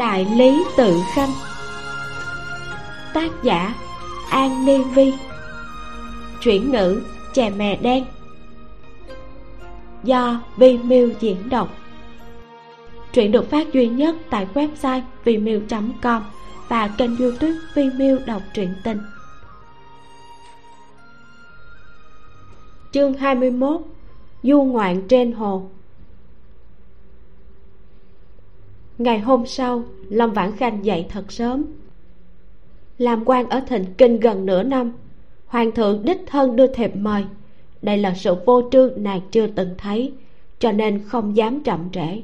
đại lý tự khanh. Tác giả an ni vi. Chuyển ngữ chè mè đen. Do vi miu diễn đọc. Truyện được phát duy nhất tại website vimeo com và kênh youtube vimeo đọc truyện tình. Chương 21 du ngoạn trên hồ. Ngày hôm sau, lâm vãn khanh dậy thật sớm. Làm quan ở thịnh kinh gần nửa năm, hoàng thượng đích thân đưa thiệp mời. Đây là sự vô trương nàng chưa từng thấy, cho nên không dám chậm trễ.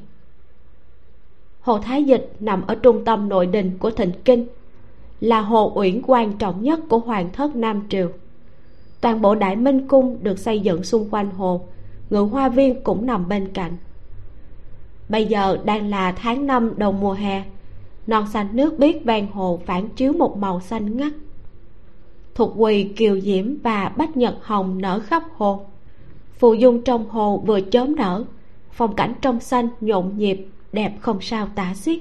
Hồ thái dịch nằm ở trung tâm nội đình của thịnh kinh, là hồ uyển quan trọng nhất của hoàng thất nam triều toàn bộ đại minh cung được xây dựng xung quanh hồ. Ngự hoa viên cũng nằm bên cạnh. Bây giờ đang là tháng năm đầu mùa hè. Non xanh nước biếc ven hồ phản chiếu một màu xanh ngắt. Thục quỳ kiều diễm và bách nhật hồng nở khắp hồ. Phù dung trong hồ vừa chớm nở. Phong cảnh trong xanh nhộn nhịp, đẹp không sao tả xiết.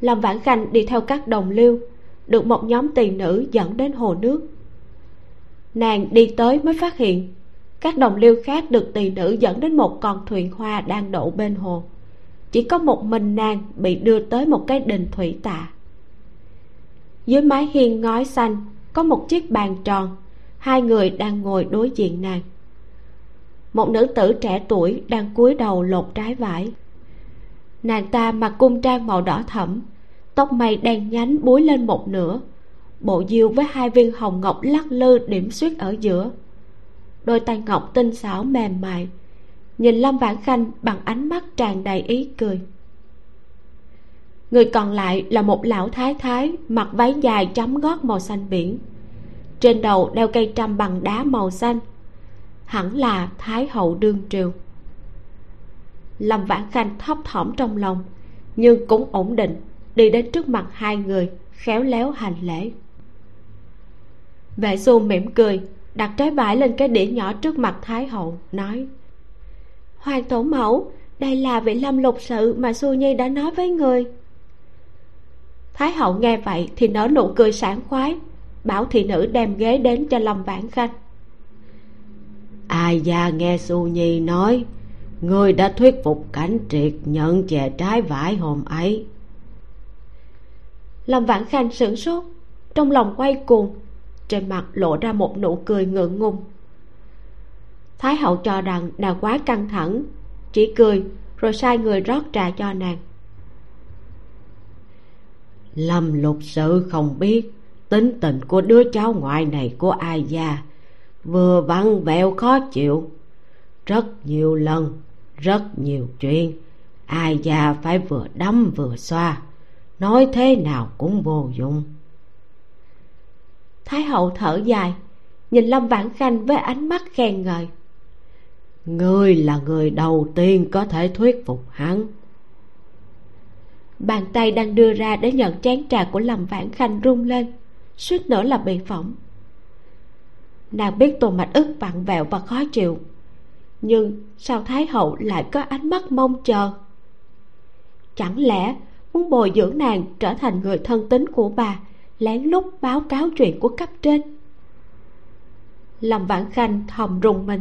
Lâm vãn khanh đi theo các đồng liêu. Được một nhóm tỳ nữ dẫn đến hồ nước nàng đi tới mới phát hiện, các đồng liêu khác được tỳ nữ dẫn đến một con thuyền hoa đang đậu bên hồ. Chỉ có một mình nàng bị đưa tới một cái đình thủy tạ. Dưới mái hiên ngói xanh có một chiếc bàn tròn, hai người đang ngồi đối diện nàng. Một nữ tử trẻ tuổi đang cúi đầu lột trái vải. Nàng ta mặc cung trang màu đỏ thẫm, tóc mây đen nhánh búi lên một nửa bộ diêu với hai viên hồng ngọc lắc lư điểm xuyết ở giữa. Đôi tay ngọc tinh xảo mềm mại, nhìn lâm vãn khanh bằng ánh mắt tràn đầy ý cười. Người còn lại là một lão thái thái, mặc váy dài chấm gót màu xanh biển. Trên đầu đeo cây trăm bằng đá màu xanh, hẳn là thái hậu đương triều. Lâm vãn khanh thấp thỏm trong lòng, nhưng cũng ổn định, đi đến trước mặt hai người, khéo léo hành lễ vệ xu mỉm cười đặt trái vải lên cái đĩa nhỏ trước mặt thái hậu nói hoàng tổ mẫu đây là vị lâm lục sự mà xu nhi đã nói với người. Thái hậu nghe vậy thì nở nụ cười sảng khoái bảo thị nữ đem ghế đến cho lâm vãn khanh. Ai già nghe xu nhi nói người đã thuyết phục cảnh triệt nhận chè trái vải hôm ấy. Lâm vãn khanh sửng sốt trong lòng quay cuồng trên mặt lộ ra một nụ cười ngượng ngùng. Thái hậu cho rằng nàng quá căng thẳng, chỉ cười, rồi sai người rót trà cho nàng. Lâm lục sự không biết tính tình của đứa cháu ngoại này của ai già vừa vặn vẹo khó chịu. Rất nhiều lần, rất nhiều chuyện, ai già phải vừa đấm vừa xoa, nói thế nào cũng vô dụng thái hậu thở dài nhìn lâm vãn khanh với ánh mắt khen ngợi. Ngươi là người đầu tiên có thể thuyết phục hắn. Bàn tay đang đưa ra để nhận chén trà của lâm vãn khanh rung lên suýt nữa là bị phỏng. Nàng biết tô mạch ức vặn vẹo và khó chịu nhưng sao thái hậu lại có ánh mắt mong chờ? Chẳng lẽ muốn bồi dưỡng nàng trở thành người thân tín của bà lén lút báo cáo chuyện của cấp trên. Lâm vãn khanh thầm rùng mình,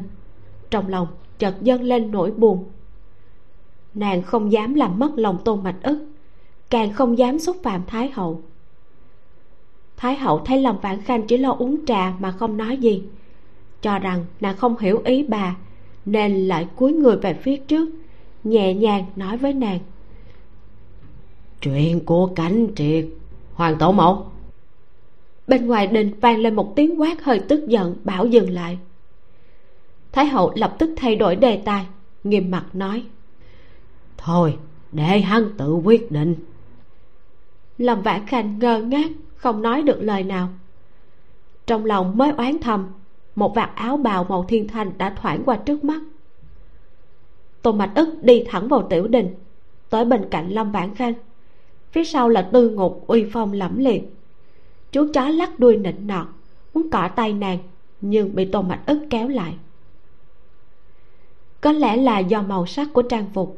trong lòng chợt dâng lên nỗi buồn. Nàng không dám làm mất lòng tôn mạch ức, càng không dám xúc phạm thái hậu. Thái hậu thấy lâm vãn khanh chỉ lo uống trà mà không nói gì, cho rằng nàng không hiểu ý bà, nên lại cúi người về phía trước, nhẹ nhàng nói với nàng. Chuyện của cảnh triệt, hoàng tổ mẫu bên ngoài đình vang lên một tiếng quát hơi tức giận bảo dừng lại. Thái hậu lập tức thay đổi đề tài nghiêm mặt nói thôi để hắn tự quyết định. Lâm vãn khanh ngơ ngác không nói được lời nào. Trong lòng mới oán thầm một vạt áo bào màu thiên thanh đã thoảng qua trước mắt. Tô mạch ức đi thẳng vào tiểu đình tới bên cạnh lâm vãn khanh. Phía sau là tư ngục uy phong lẫm liệt chú chó lắc đuôi nịnh nọt, muốn cọ tay nàng, nhưng bị tôn mạch ức kéo lại. Có lẽ là do màu sắc của trang phục,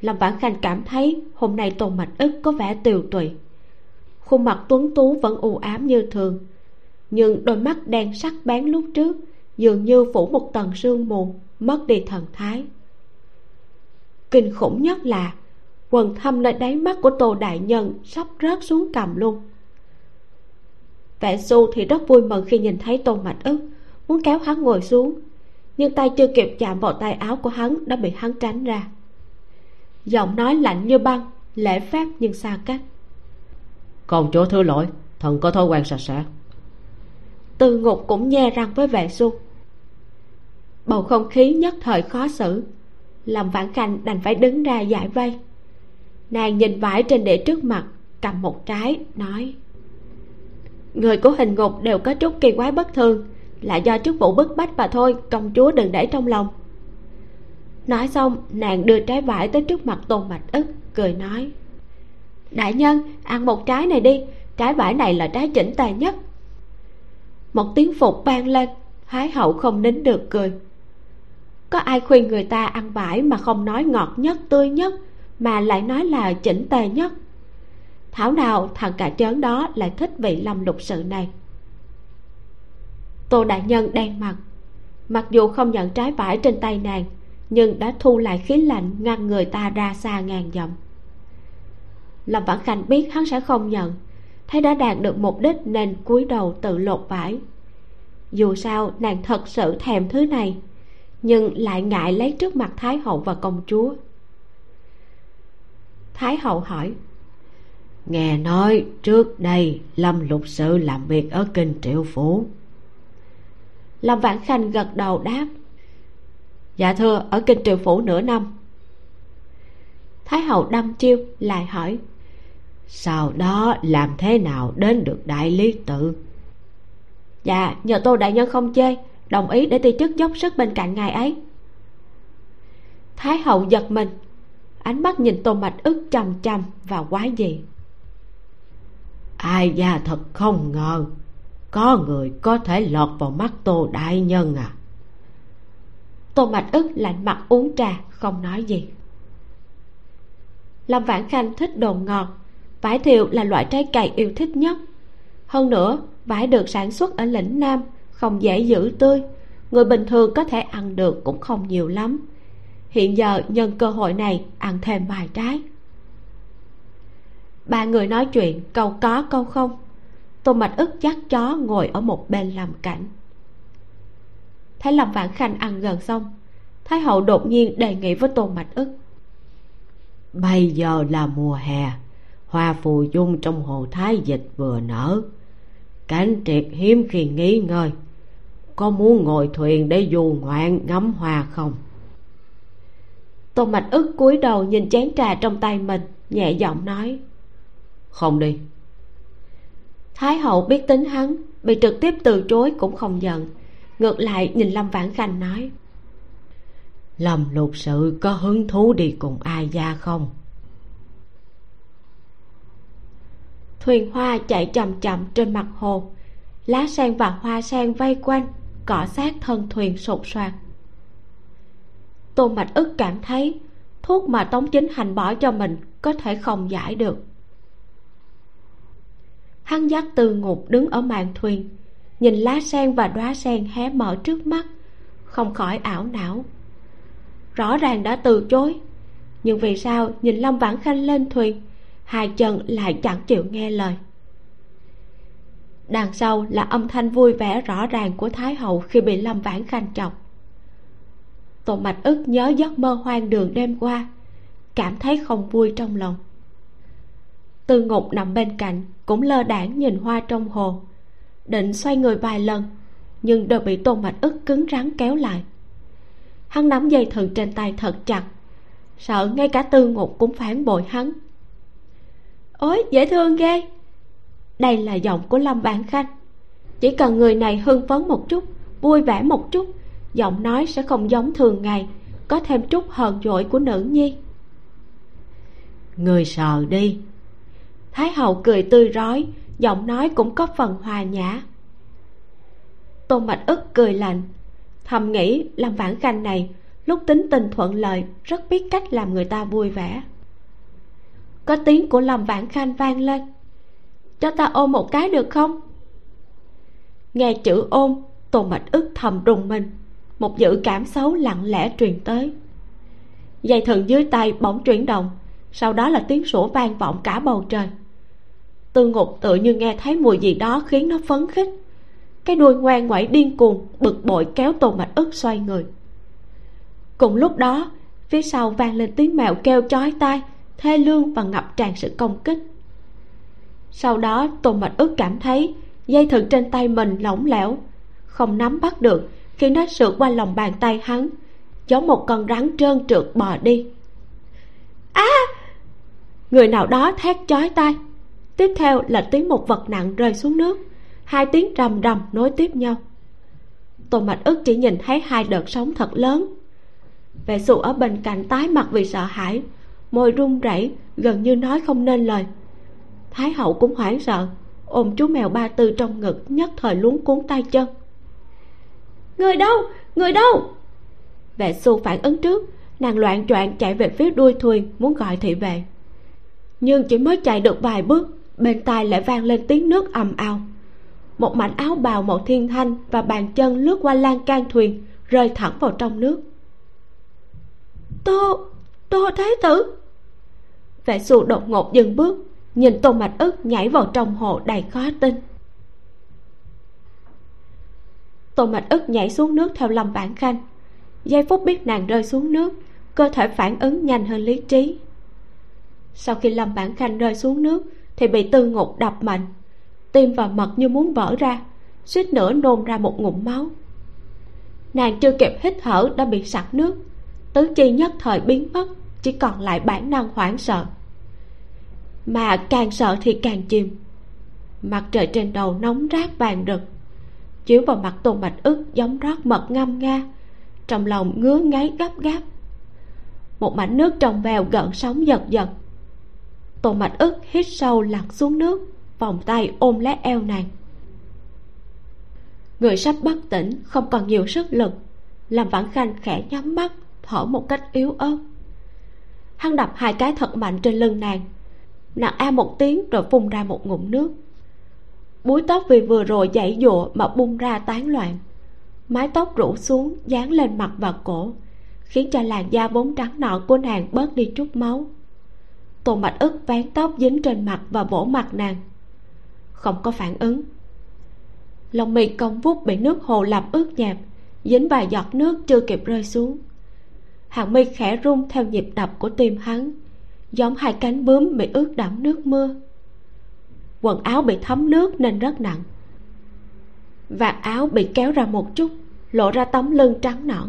lâm vãn khanh cảm thấy hôm nay tôn mạch ức có vẻ tiều tụy. Khuôn mặt tuấn tú vẫn u ám như thường, nhưng đôi mắt đen sắc bén lúc trước dường như phủ một tầng sương mù mất đi thần thái. Kinh khủng nhất là quần thâm nơi đáy mắt của tô đại nhân sắp rớt xuống cầm luôn vệ xu thì rất vui mừng khi nhìn thấy tô mạch ức muốn kéo hắn ngồi xuống. Nhưng tay chưa kịp chạm vào tay áo của hắn đã bị hắn tránh ra. Giọng nói lạnh như băng lễ phép nhưng xa cách. Còn chỗ thứ lỗi thần có thói quen sạch sẽ. Từ ngục cũng nhe răng với vệ xu. Bầu không khí nhất thời khó xử. Làm vãn khanh đành phải đứng ra giải vây. Nàng nhìn vải trên đĩa trước mặt cầm một trái nói người của hình ngục đều có chút kỳ quái bất thường, là do chức vụ bức bách mà thôi, công chúa đừng để trong lòng. Nói xong, nàng đưa trái vải tới trước mặt tôn bạch ức, cười nói, đại nhân, ăn một trái này đi, trái vải này là trái chỉnh tề nhất. Một tiếng phục vang lên, thái hậu không nín được cười. Có ai khuyên người ta ăn vải mà không nói ngọt nhất, tươi nhất, mà lại nói là chỉnh tề nhất? Thảo nào thằng cả chớn đó lại thích vị lâm lục sự này. Tô đại nhân đen mặt. Mặc dù không nhận trái vải trên tay nàng, nhưng đã thu lại khí lạnh ngăn người ta ra xa ngàn dặm. Lâm vãn khanh biết hắn sẽ không nhận, thấy đã đạt được mục đích nên cúi đầu tự lột vải. Dù sao, nàng thật sự thèm thứ này, nhưng lại ngại lấy trước mặt thái hậu và công chúa. Thái hậu hỏi nghe nói trước đây lâm lục sự làm việc ở kinh triệu phủ. Lâm vãn khanh gật đầu đáp dạ thưa, ở kinh triệu phủ nửa năm. Thái hậu đâm chiêu lại hỏi, sau đó làm thế nào đến được đại lý tự? Dạ nhờ tô đại nhân không chê, đồng ý để ti chức dốc sức bên cạnh ngài ấy. Thái hậu giật mình, ánh mắt nhìn tô mạch ức chằm chằm và quái gì ai da, thật không ngờ. Có người có thể lọt vào mắt tô đại nhân à? Tô mạch ức lạnh mặt uống trà, không nói gì. Lâm vãn khanh thích đồ ngọt. Vải thiều là loại trái cây yêu thích nhất. Hơn nữa, vải được sản xuất ở lĩnh nam, không dễ giữ tươi. Người bình thường có thể ăn được cũng không nhiều lắm. Hiện giờ nhân cơ hội này, ăn thêm vài trái ba người nói chuyện câu có câu không? Tô mạch ức dắt chó ngồi ở một bên làm cảnh. Thấy lâm vãn khanh ăn gần xong, thái hậu đột nhiên đề nghị với tô mạch ức. Bây giờ là mùa hè, hoa phù dung trong hồ thái dịch vừa nở. Cảnh triệt hiếm khi nghỉ ngơi. Có muốn ngồi thuyền để du ngoạn ngắm hoa không? Tô mạch ức cúi đầu nhìn chén trà trong tay mình, nhẹ giọng nói không đi. Thái hậu biết tính hắn bị trực tiếp từ chối cũng không giận. Ngược lại nhìn lâm vãn khanh nói lâm lục sự có hứng thú đi cùng ai gia không? Thuyền hoa chạy chậm chậm trên mặt hồ. Lá sen và hoa sen vây quanh cọ sát thân thuyền sột soạt. Tô mạch ức cảm thấy thuốc mà tống chính hành bỏ cho mình có thể không giải được hắn dắt từ ngục đứng ở mạn thuyền, nhìn lá sen và đóa sen hé mở trước mắt, không khỏi ảo não. Rõ ràng đã từ chối, nhưng vì sao nhìn lâm vãn khanh lên thuyền, hai chân lại chẳng chịu nghe lời. Đằng sau là âm thanh vui vẻ rõ ràng của thái hậu khi bị lâm vãn khanh chọc. Tô mạch ức nhớ giấc mơ hoang đường đêm qua, cảm thấy không vui trong lòng. Tư ngục nằm bên cạnh, cũng lơ đãng nhìn hoa trong hồ. Định xoay người vài lần, nhưng đều bị tôn mạch ức cứng rắn kéo lại. Hắn nắm dây thừng trên tay thật chặt, sợ ngay cả tư ngục cũng phản bội hắn. Ôi, dễ thương ghê. Đây là giọng của lâm bản khanh. Chỉ cần người này hưng phấn một chút, vui vẻ một chút, giọng nói sẽ không giống thường ngày, có thêm chút hờn dỗi của nữ nhi. Người sờ đi thái hậu cười tươi rói, giọng nói cũng có phần hòa nhã. Tôn mạch ức cười lạnh, thầm nghĩ lâm vãn khanh này, lúc tính tình thuận lợi, rất biết cách làm người ta vui vẻ. Có tiếng của lâm vãn khanh vang lên. Cho ta ôm một cái được không? Nghe chữ ôm, tôn mạch ức thầm rùng mình, một dự cảm xấu lặng lẽ truyền tới. Dây thừng dưới tay bỗng chuyển động, sau đó là tiếng sủa vang vọng cả bầu trời tư ngục tự như nghe thấy mùi gì đó khiến nó phấn khích. Cái đuôi ngoan ngoãy điên cuồng, bực bội kéo tô mạch ức xoay người. Cùng lúc đó, phía sau vang lên tiếng mèo kêu chói tai, thê lương và ngập tràn sự công kích. Sau đó tô mạch ức cảm thấy dây thừng trên tay mình lỏng lẻo, không nắm bắt được khi nó sượt qua lòng bàn tay hắn, giống một con rắn trơn trượt bò đi. Á! Người nào đó thét chói tai tiếp theo là tiếng một vật nặng rơi xuống nước. Hai tiếng rầm rầm nối tiếp nhau. Tôn mạch ức chỉ nhìn thấy hai đợt sóng thật lớn. Vệ xù ở bên cạnh tái mặt vì sợ hãi. Môi run rẩy gần như nói không nên lời. Thái hậu cũng hoảng sợ ôm chú mèo ba tư trong ngực nhất thời luống cuốn tay chân. Người đâu? Người đâu? Vệ xu phản ứng trước nàng loạn choạng chạy về phía đuôi thuyền muốn gọi thị vệ. Nhưng chỉ mới chạy được vài bước bên tai lại vang lên tiếng nước ầm ào. Một mảnh áo bào màu thiên thanh và bàn chân lướt qua lan can thuyền, rơi thẳng vào trong nước. Tô tô thế tử! Vệ xu đột ngột dừng bước, nhìn tô mạch ức nhảy vào trong hồ đầy khó tin. Tô mạch ức nhảy xuống nước theo lâm bản khanh. Giây phút biết nàng rơi xuống nước, cơ thể phản ứng nhanh hơn lý trí. Sau khi lâm bản khanh rơi xuống nước thì bị tư ngục đập mạnh. Tim và mật như muốn vỡ ra, suýt nữa nôn ra một ngụm máu. Nàng chưa kịp hít thở đã bị sặc nước. Tứ chi nhất thời biến mất, chỉ còn lại bản năng hoảng sợ. Mà càng sợ thì càng chìm. Mặt trời trên đầu nóng rát vàng rực. Chiếu vào mặt tôn bạch ức giống rót mật ngâm nga, trong lòng ngứa ngáy gấp gáp. Một mảnh nước trong veo gợn sóng giật giật tô mạch ức hít sâu lặn xuống nước, vòng tay ôm lấy eo nàng. Người sắp bất tỉnh, không còn nhiều sức lực. Làm vãn khanh khẽ nhắm mắt, thở một cách yếu ớt. Hắn đập hai cái thật mạnh trên lưng nàng. Nàng a một tiếng rồi phun ra một ngụm nước. Búi tóc vì vừa rồi dãy dụa mà bung ra tán loạn. Mái tóc rủ xuống, dán lên mặt và cổ, khiến cho làn da vốn trắng nõn của nàng bớt đi chút máu tô mạch ức vén tóc dính trên mặt và vỗ mặt nàng. Không có phản ứng. Lòng mì cong vút bị nước hồ làm ướt nhẹp, dính vài giọt nước chưa kịp rơi xuống. Hàng mi khẽ rung theo nhịp đập của tim hắn, giống hai cánh bướm bị ướt đẫm nước mưa. Quần áo bị thấm nước nên rất nặng. Vạt áo bị kéo ra một chút, lộ ra tấm lưng trắng nõn.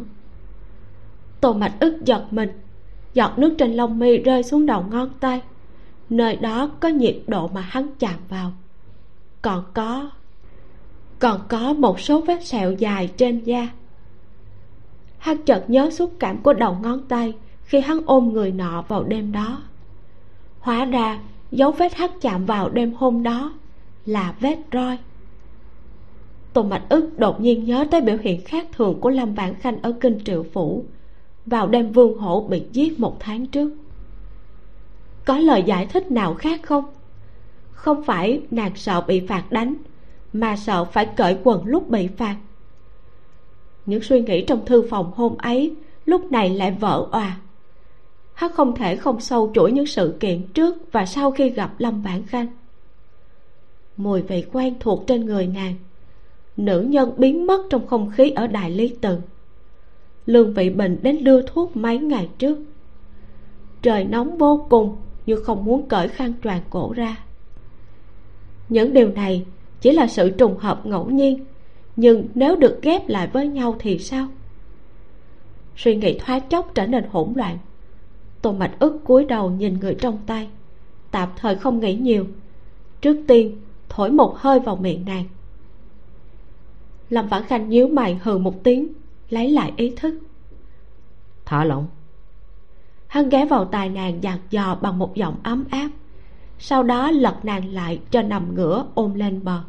Tô mạch ức giật mình giọt nước trên lông mi rơi xuống đầu ngón tay. Nơi đó có nhiệt độ mà hắn chạm vào. Còn có còn có một số vết sẹo dài trên da. Hắn chợt nhớ xúc cảm của đầu ngón tay khi hắn ôm người nọ vào đêm đó. Hóa ra, dấu vết hắn chạm vào đêm hôm đó là vết roi. Tôn mạch ức đột nhiên nhớ tới biểu hiện khác thường của lâm vãn khanh ở kinh triệu phủ vào đêm vương hổ bị giết một tháng trước. Có lời giải thích nào khác không? Không phải nàng sợ bị phạt đánh, mà sợ phải cởi quần lúc bị phạt. Những suy nghĩ trong thư phòng hôm ấy lúc này lại vỡ òa. Hắn không thể không sâu chuỗi những sự kiện trước và sau khi gặp lâm bản khanh. Mùi vị quen thuộc trên người nàng, nữ nhân biến mất trong không khí ở đài lý tự lương vị bình đến đưa thuốc mấy ngày trước. Trời nóng vô cùng như không muốn cởi khăn tràn cổ ra. Những điều này chỉ là sự trùng hợp ngẫu nhiên, nhưng nếu được ghép lại với nhau thì sao? Suy nghĩ thoáng chốc trở nên hỗn loạn. Tô mạch ức cúi đầu nhìn người trong tay, tạm thời không nghĩ nhiều. Trước tiên, thổi một hơi vào miệng nàng. Lâm vãn khanh nhíu mày hừ một tiếng lấy lại ý thức. Thả lỏng hắn ghé vào tai nàng dạt dò bằng một giọng ấm áp, sau đó lật nàng lại cho nằm ngửa ôm lên bờ.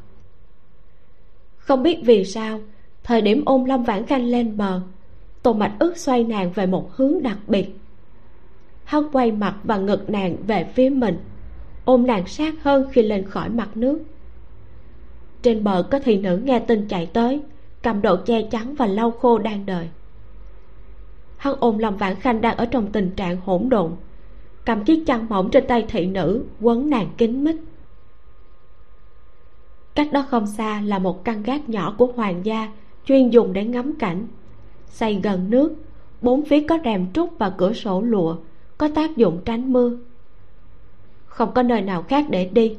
Không biết vì sao, thời điểm ôm lâm vãn khanh lên bờ, tô mạch ước xoay nàng về một hướng đặc biệt. Hắn quay mặt và ngực nàng về phía mình, ôm nàng sát hơn khi lên khỏi mặt nước. Trên bờ có thị nữ nghe tin chạy tới cầm độ che chắn và lau khô đang đợi. Hắn ôm lòng vãn khanh đang ở trong tình trạng hỗn độn, cầm chiếc chăn mỏng trên tay thị nữ, quấn nàng kín mít. Cách đó không xa là một căn gác nhỏ của hoàng gia chuyên dùng để ngắm cảnh. Xây gần nước, bốn phía có rèm trúc và cửa sổ lụa, có tác dụng tránh mưa. Không có nơi nào khác để đi,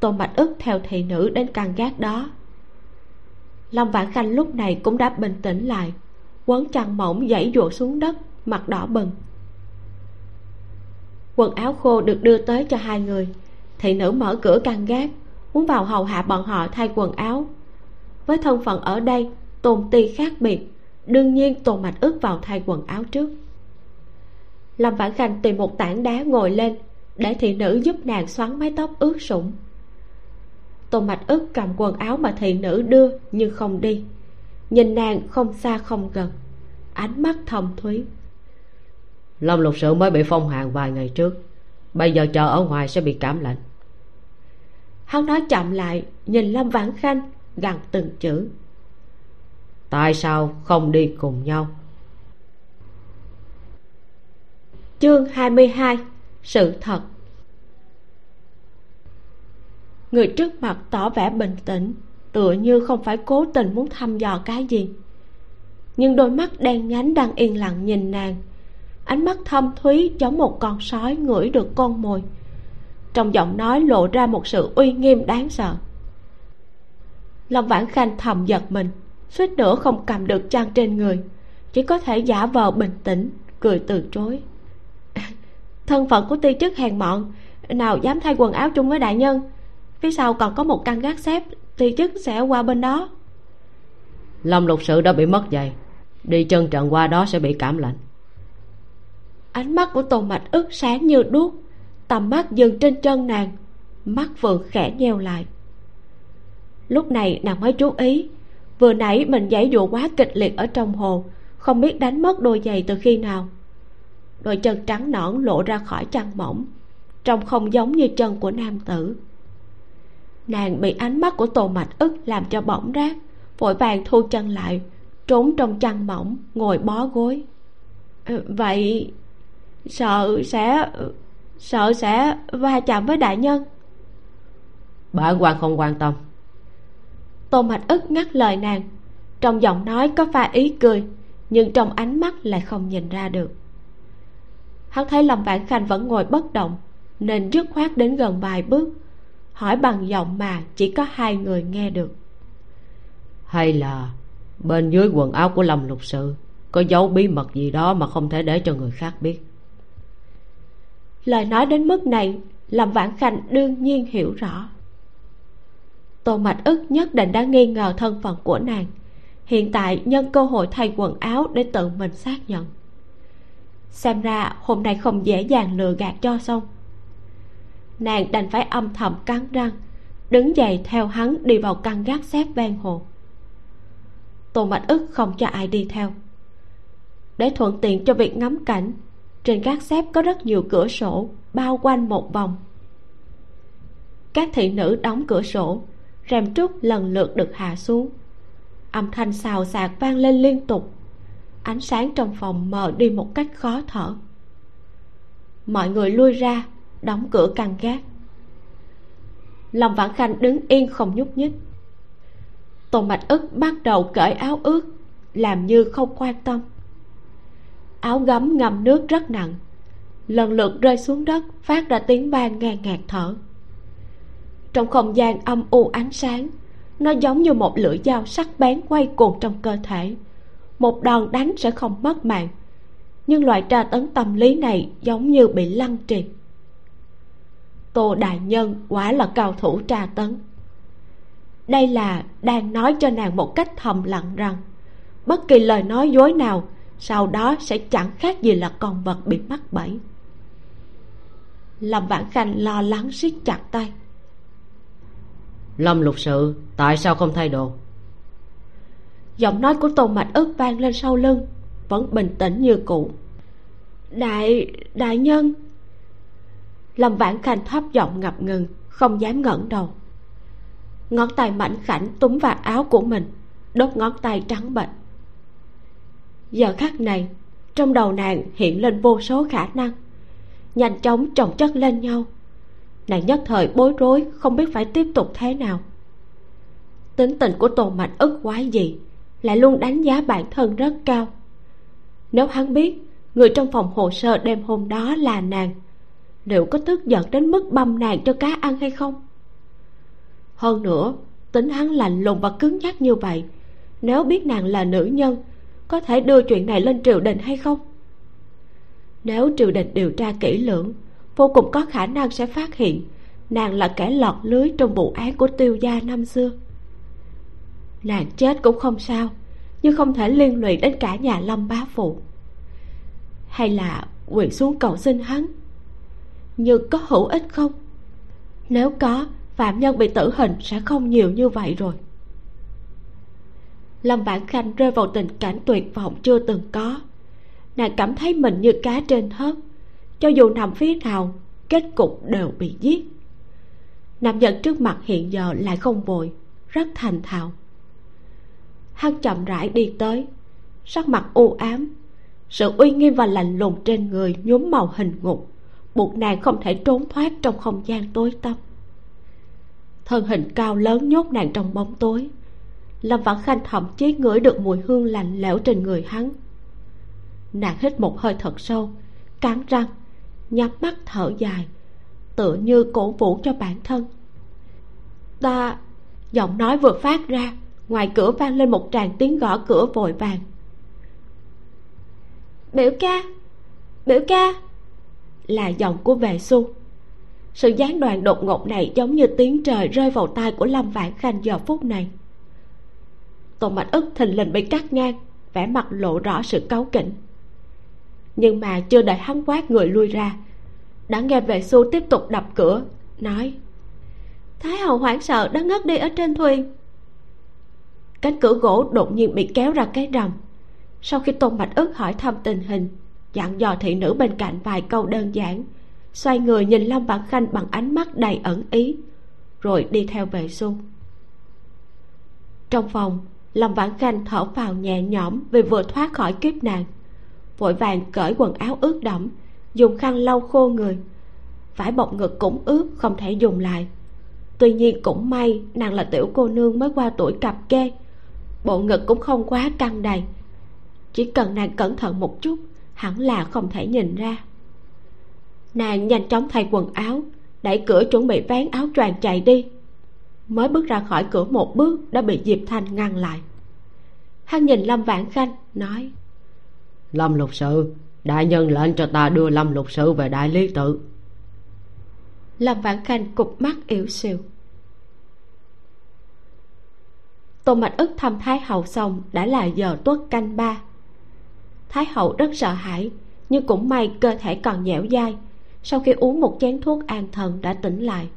tôn bạch ức theo thị nữ đến căn gác đó lâm vãn khanh lúc này cũng đã bình tĩnh lại. Quấn chăn mỏng dãy dụa xuống đất, mặt đỏ bừng. Quần áo khô được đưa tới cho hai người. Thị nữ mở cửa căn gác, muốn vào hầu hạ bọn họ thay quần áo. Với thân phận ở đây tôn ti khác biệt, đương nhiên tôn mạch ước vào thay quần áo trước. Lâm vãn khanh tìm một tảng đá ngồi lên, để thị nữ giúp nàng xoắn mái tóc ướt sũng tôn mạch ức cầm quần áo mà thị nữ đưa nhưng không đi. Nhìn nàng không xa không gần ánh mắt thầm thúy. Lâm lục sự mới bị phong hàn vài ngày trước bây giờ chờ ở ngoài sẽ bị cảm lạnh. Hắn nói chậm lại nhìn lâm vãn khanh gằn từng chữ. Tại sao không đi cùng nhau? Chương 22 sự thật người trước mặt tỏ vẻ bình tĩnh, tựa như không phải cố tình muốn thăm dò cái gì. Nhưng đôi mắt đen nhánh đang yên lặng nhìn nàng. Ánh mắt thâm thúy giống một con sói ngửi được con mồi. Trong giọng nói lộ ra một sự uy nghiêm đáng sợ. Lâm vãn khanh thầm giật mình, suýt nữa không cầm được trang trên người, chỉ có thể giả vờ bình tĩnh, cười từ chối. Thân phận của ti chức hèn mọn, nào dám thay quần áo chung với đại nhân? Phía sau còn có một căn gác xếp ti chức sẽ qua bên đó. Lâm lục sự đã bị mất giày đi chân trận qua đó sẽ bị cảm lạnh. Ánh mắt của tôn mạch ức sáng như đuốc. Tầm mắt dừng trên chân nàng. Mắt vừa khẽ nheo lại. Lúc này nàng mới chú ý. Vừa nãy mình giãy dụa quá kịch liệt ở trong hồ. Không biết đánh mất đôi giày từ khi nào. Đôi chân trắng nõn lộ ra khỏi chăn mỏng. Trông không giống như chân của nam tử nàng bị ánh mắt của tô mạch ức làm cho bỏng rát vội vàng thu chân lại trốn trong chăn mỏng ngồi bó gối. Ờ, vậy sợ sẽ sợ sẽ va chạm với đại nhân? Bản quan không quan tâm. Tô mạch ức ngắt lời nàng trong giọng nói có pha ý cười nhưng trong ánh mắt lại không nhìn ra được. Hắn thấy lâm vãn khanh vẫn ngồi bất động nên dứt khoát đến gần vài bước hỏi bằng giọng mà chỉ có hai người nghe được. Hay là bên dưới quần áo của lâm lục sự có dấu bí mật gì đó mà không thể để cho người khác biết? Lời nói đến mức này lâm vãn khanh đương nhiên hiểu rõ. Tô mạch ức nhất định đã nghi ngờ thân phận của nàng. Hiện tại nhân cơ hội thay quần áo để tự mình xác nhận. Xem ra hôm nay không dễ dàng lừa gạt cho xong nàng đành phải âm thầm cắn răng, đứng dậy theo hắn đi vào căn gác xếp ven hồ. Tô mạch ức không cho ai đi theo. Để thuận tiện cho việc ngắm cảnh, trên gác xếp có rất nhiều cửa sổ bao quanh một vòng. Các thị nữ đóng cửa sổ, rèm trúc lần lượt được hạ xuống. Âm thanh xào xạc vang lên liên tục, ánh sáng trong phòng mờ đi một cách khó thở. Mọi người lui ra đóng cửa căn gác. Lòng vãn khanh đứng yên không nhúc nhích. Tôn mạch ức bắt đầu cởi áo ướt, làm như không quan tâm. Áo gấm ngâm nước rất nặng, lần lượt rơi xuống đất, phát ra tiếng ban ngang ngạt thở. Trong không gian âm u ánh sáng, nó giống như một lưỡi dao sắc bén quay cuồng trong cơ thể. Một đòn đánh sẽ không mất mạng, nhưng loại tra tấn tâm lý này giống như bị lăng trì tô đại nhân quả là cao thủ tra tấn. Đây là đang nói cho nàng một cách thầm lặng rằng bất kỳ lời nói dối nào sau đó sẽ chẳng khác gì là con vật bị mắc bẫy. Lâm vãn khanh lo lắng siết chặt tay. Lâm lục sự tại sao không thay đồ? Giọng nói của tôn mạch ức vang lên sau lưng vẫn bình tĩnh như cũ. Đại đại nhân lâm vãn khanh thấp giọng ngập ngừng, không dám ngẩng đầu. Ngón tay mảnh khảnh túm vào áo của mình, đốt ngón tay trắng bệch. Giờ khắc này, trong đầu nàng hiện lên vô số khả năng. Nhanh chóng chồng chất lên nhau. Nàng nhất thời bối rối, không biết phải tiếp tục thế nào. Tính tình của tôn mạch ức quái gì, lại luôn đánh giá bản thân rất cao. Nếu hắn biết, người trong phòng hồ sơ đêm hôm đó là nàng liệu có tức giận đến mức băm nàng cho cá ăn hay không? Hơn nữa, tính hắn lạnh lùng và cứng nhắc như vậy, nếu biết nàng là nữ nhân, có thể đưa chuyện này lên triều đình hay không? Nếu triều đình điều tra kỹ lưỡng, vô cùng có khả năng sẽ phát hiện nàng là kẻ lọt lưới trong vụ án của tiêu gia năm xưa. Nàng chết cũng không sao, nhưng không thể liên lụy đến cả nhà lâm bá phụ. Hay là quỳ xuống cầu xin hắn? Nhưng có hữu ích không? Nếu có, phạm nhân bị tử hình sẽ không nhiều như vậy rồi. Lâm bản khanh rơi vào tình cảnh tuyệt vọng chưa từng có. Nàng cảm thấy mình như cá trên thớt cho dù nằm phía nào, kết cục đều bị giết. Nam nhân trước mặt hiện giờ lại không vội, rất thành thạo. Hắn chậm rãi đi tới, sắc mặt u ám, sự uy nghiêm và lạnh lùng trên người nhuốm màu hình ngục buộc nàng không thể trốn thoát trong không gian tối tăm. Thân hình cao lớn nhốt nàng trong bóng tối. Lâm vãn khanh thậm chí ngửi được mùi hương lạnh lẽo trên người hắn. Nàng hít một hơi thật sâu, cắn răng, nhắm mắt thở dài, tựa như cổ vũ cho bản thân. Ta, giọng nói vừa phát ra, ngoài cửa vang lên một tràng tiếng gõ cửa vội vàng. Biểu ca biểu ca là giọng của vệ xu sự gián đoạn đột ngột này giống như tiếng trời rơi vào tai của lâm vãn khanh giờ phút này. Tôn mạch ức thình lình bị cắt ngang, vẻ mặt lộ rõ sự cáu kỉnh. Nhưng mà chưa đợi hắn quát người lui ra, đã nghe vệ xu tiếp tục đập cửa, nói, thái hậu hoảng sợ đã ngất đi ở trên thuyền. Cánh cửa gỗ đột nhiên bị kéo ra cái rầm. Sau khi tôn bạch ức hỏi thăm tình hình dặn dò thị nữ bên cạnh vài câu đơn giản. Xoay người nhìn long vãn khanh bằng ánh mắt đầy ẩn ý, rồi đi theo vệ xu trong phòng, long vãn khanh thở vào nhẹ nhõm vì vừa thoát khỏi kiếp nạn. Vội vàng cởi quần áo ướt đẫm, dùng khăn lau khô người. Phải bọc ngực cũng ướt, không thể dùng lại. Tuy nhiên cũng may nàng là tiểu cô nương mới qua tuổi cặp kê bộ ngực cũng không quá căng đầy. Chỉ cần nàng cẩn thận một chút hẳn là không thể nhìn ra. Nàng nhanh chóng thay quần áo đẩy cửa chuẩn bị vén áo choàng chạy đi. Mới bước ra khỏi cửa một bước đã bị diệp thanh ngăn lại. Hắn nhìn lâm vãn khanh nói lâm lục sự đại nhân lệnh cho ta đưa lâm lục sự về đại lý tự. Lâm vãn khanh cụp mắt yếu xìu. Tô mạch ức thăm thái hậu xong đã là giờ tuất canh ba thái hậu rất sợ hãi, nhưng cũng may cơ thể còn dẻo dai. Sau khi uống một chén thuốc an thần đã tỉnh lại.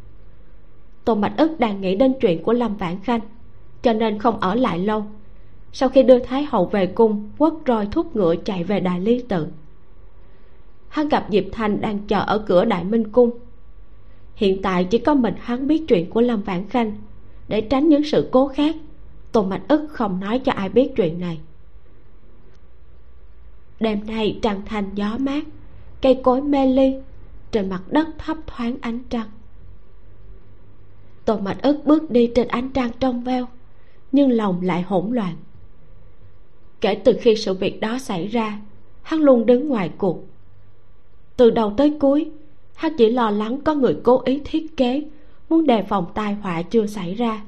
Tô mạch ức đang nghĩ đến chuyện của lâm vãn khanh, cho nên không ở lại lâu. Sau khi đưa thái hậu về cung, quất roi thúc ngựa chạy về đại lý tự. Hắn gặp diệp thành đang chờ ở cửa đại minh cung. Hiện tại chỉ có mình hắn biết chuyện của lâm vãn khanh. Để tránh những sự cố khác, tô mạch ức không nói cho ai biết chuyện này đêm nay trăng thành gió mát, cây cối mê ly, trên mặt đất thấp thoáng ánh trăng. Tô mạch ức bước đi trên ánh trăng trong veo, nhưng lòng lại hỗn loạn. Kể từ khi sự việc đó xảy ra, hắn luôn đứng ngoài cuộc. Từ đầu tới cuối, hắn chỉ lo lắng có người cố ý thiết kế, muốn đề phòng tai họa chưa xảy ra.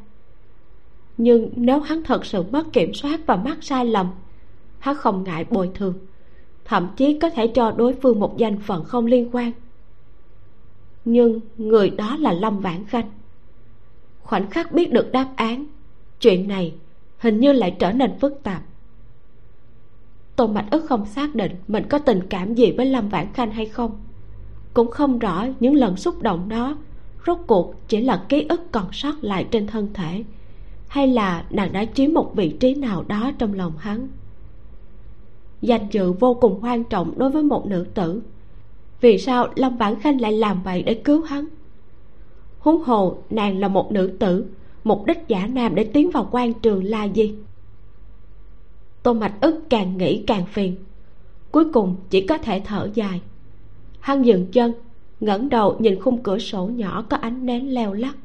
Nhưng nếu hắn thật sự mất kiểm soát và mắc sai lầm, hắn không ngại bồi thường thậm chí có thể cho đối phương một danh phận không liên quan. Nhưng người đó là lâm vãn khanh. Khoảnh khắc biết được đáp án, chuyện này hình như lại trở nên phức tạp. Tôn mạch ức không xác định mình có tình cảm gì với lâm vãn khanh hay không. Cũng không rõ những lần xúc động đó rốt cuộc chỉ là ký ức còn sót lại trên thân thể, hay là nàng đã chiếm một vị trí nào đó trong lòng hắn danh dự vô cùng quan trọng đối với một nữ tử. Vì sao lâm bản khanh lại làm vậy để cứu hắn? Huống hồ nàng là một nữ tử, mục đích giả nam để tiến vào quan trường là gì? Tô mạch ức càng nghĩ càng phiền. Cuối cùng chỉ có thể thở dài. Hắn dừng chân, ngẩng đầu nhìn khung cửa sổ nhỏ có ánh nến leo lắc.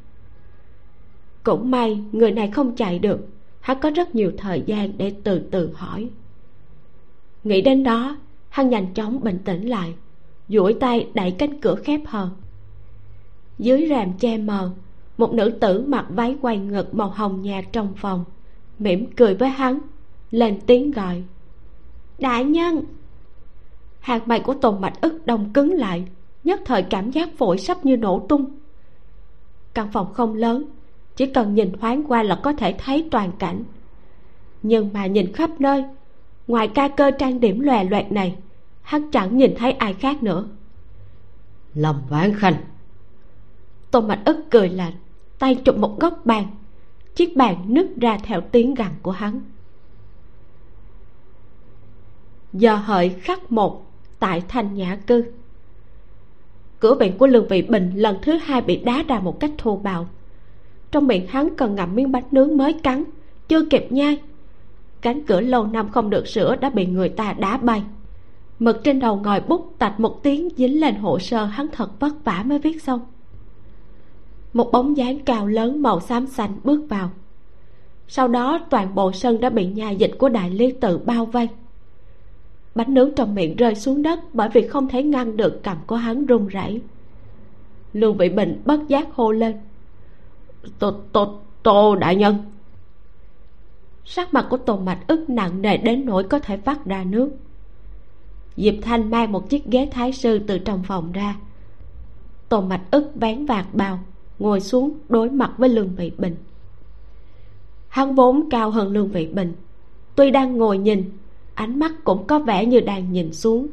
Cũng may người này không chạy được, hắn có rất nhiều thời gian để từ từ hỏi nghĩ đến đó, hắn nhanh chóng bình tĩnh lại, duỗi tay đẩy cánh cửa khép hờ. Dưới rèm che mờ, một nữ tử mặc váy quay ngực màu hồng nhạt trong phòng, mỉm cười với hắn, lên tiếng gọi. Đại nhân! Hạt mày của tồn mạch ức đông cứng lại, nhất thời cảm giác phổi sắp như nổ tung. Căn phòng không lớn, chỉ cần nhìn thoáng qua là có thể thấy toàn cảnh. Nhưng mà nhìn khắp nơi ngoài ca cơ trang điểm lòe loẹt này hắn chẳng nhìn thấy ai khác nữa. Lâm vãn khanh. Tôn mạch ức cười lạnh tay chụp một góc bàn. Chiếc bàn nứt ra theo tiếng gằn của hắn. Giờ hợi khắc một tại thanh nhã cư. Cửa viện của lương vị bình lần thứ hai bị đá ra một cách thô bạo. Trong miệng hắn cần ngậm miếng bánh nướng mới cắn chưa kịp nhai cánh cửa lâu năm không được sửa đã bị người ta đá bay. Mực trên đầu ngòi bút tạch một tiếng dính lên hồ sơ hắn thật vất vả mới viết xong. Một bóng dáng cao lớn màu xám xanh bước vào. Sau đó toàn bộ sân đã bị nhà dịch của đại lý tự bao vây. Bánh nướng trong miệng rơi xuống đất bởi vì không thể ngăn được cầm của hắn run rẩy. Lương vị bình bất giác hô lên. Tô tô tô đại nhân sắc mặt của tôn mạch ức nặng nề đến nỗi có thể vắt ra nước. Diệp thanh mang một chiếc ghế thái sư từ trong phòng ra. Tôn mạch ức vén vạt bào, ngồi xuống đối mặt với lương vị bình. Hắn vốn cao hơn lương vị bình, tuy đang ngồi nhìn, ánh mắt cũng có vẻ như đang nhìn xuống,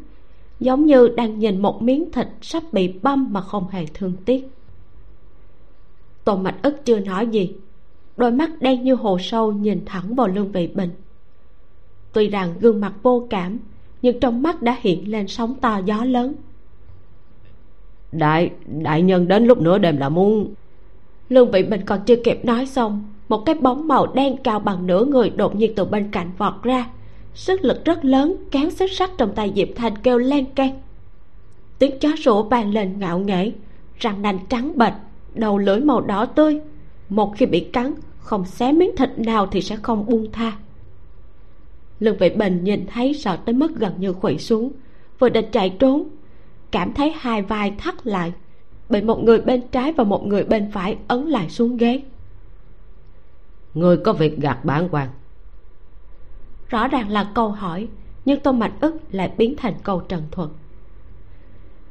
giống như đang nhìn một miếng thịt sắp bị băm mà không hề thương tiếc. Tôn mạch ức chưa nói gì đôi mắt đen như hồ sâu nhìn thẳng vào lương vị bình tuy rằng gương mặt vô cảm nhưng trong mắt đã hiện lên sóng to gió lớn. Đại đại nhân đến lúc nửa đêm là muốn lương vị bình còn chưa kịp nói xong một cái bóng màu đen cao bằng nửa người đột nhiên từ bên cạnh vọt ra. Sức lực rất lớn kéo xích sắt trong tay diệp thanh kêu len can. Tiếng chó sủa vang lên ngạo nghễ răng nanh trắng bệch đầu lưỡi màu đỏ tươi một khi bị cắn không xé miếng thịt nào thì sẽ không buông tha. Lương vị bình nhìn thấy sợ tới mức gần như khuỵu xuống vừa định chạy trốn cảm thấy hai vai thắt lại bị một người bên trái và một người bên phải ấn lại xuống ghế. Người có việc gạt bản quan rõ ràng là câu hỏi nhưng tô mạch ức lại biến thành câu trần thuật.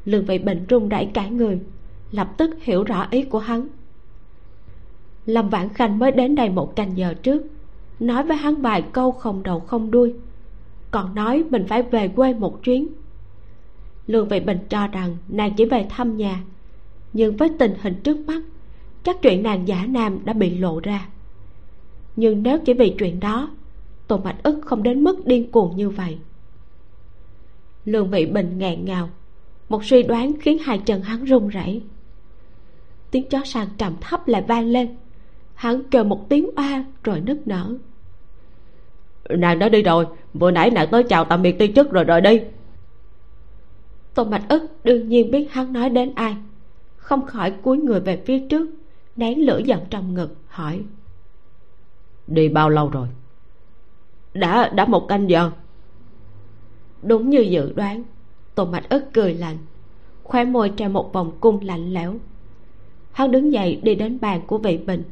Lương vị bình run rẩy cả người lập tức hiểu rõ ý của hắn lâm vãn khanh mới đến đây một canh giờ trước, nói với hắn vài câu không đầu không đuôi, còn nói mình phải về quê một chuyến. Lương vị bình cho rằng nàng chỉ về thăm nhà, nhưng với tình hình trước mắt, chắc chuyện nàng giả nam đã bị lộ ra. Nhưng nếu chỉ vì chuyện đó, tô mạch ức không đến mức điên cuồng như vậy. Lương vị bình nghẹn ngào, một suy đoán khiến hai chân hắn run rẩy. Tiếng chó sàn trầm thấp lại vang lên hắn kêu một tiếng oa rồi nức nở. Nàng đã đi rồi vừa nãy nàng tới chào tạm biệt tiên chức rồi rời đi. Tô mạch ức đương nhiên biết hắn nói đến ai. Không khỏi cúi người về phía trước nén lửa giận trong ngực hỏi. Đi bao lâu rồi? Đã đã một canh giờ. Đúng như dự đoán tô mạch ức cười lạnh khóe môi treo một vòng cung lạnh lẽo. Hắn đứng dậy đi đến bàn của vị bình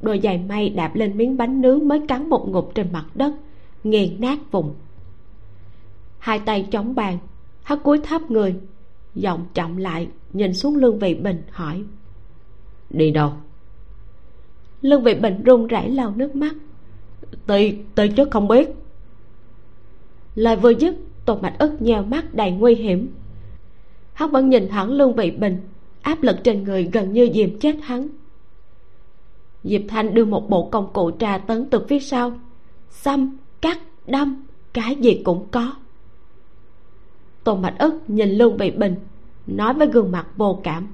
đôi giày may đạp lên miếng bánh nướng mới cắn một ngụm trên mặt đất nghiền nát vùng. Hai tay chống bàn hắn cúi thấp người giọng chậm lại nhìn xuống lương vị bình hỏi. Đi đâu? Lương vị bình run rẩy lau nước mắt. Ti ti trước không biết. Lời vừa dứt tôn mạch ức nheo mắt đầy nguy hiểm. Hắn vẫn nhìn thẳng lương vị bình áp lực trên người gần như dìm chết hắn diệp thanh đưa một bộ công cụ trà tấn từ phía sau. Xăm cắt đâm cái gì cũng có. Tôn mạch ức nhìn lương vị bình nói với gương mặt vô cảm.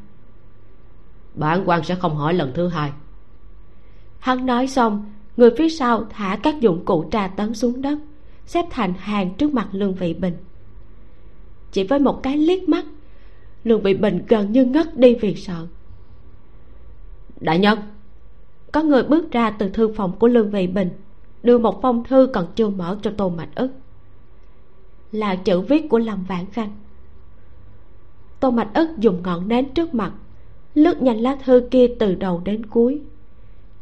Bản quan sẽ không hỏi lần thứ hai. Hắn nói xong người phía sau thả các dụng cụ trà tấn xuống đất xếp thành hàng trước mặt lương vị bình. Chỉ với một cái liếc mắt lương vị bình gần như ngất đi vì sợ. Đại nhân có người bước ra từ thư phòng của lương vị bình đưa một phong thư còn chưa mở cho tô mạch ức. Là chữ viết của lâm vãn khanh tô mạch ức dùng ngọn nến trước mặt lướt nhanh lá thư kia từ đầu đến cuối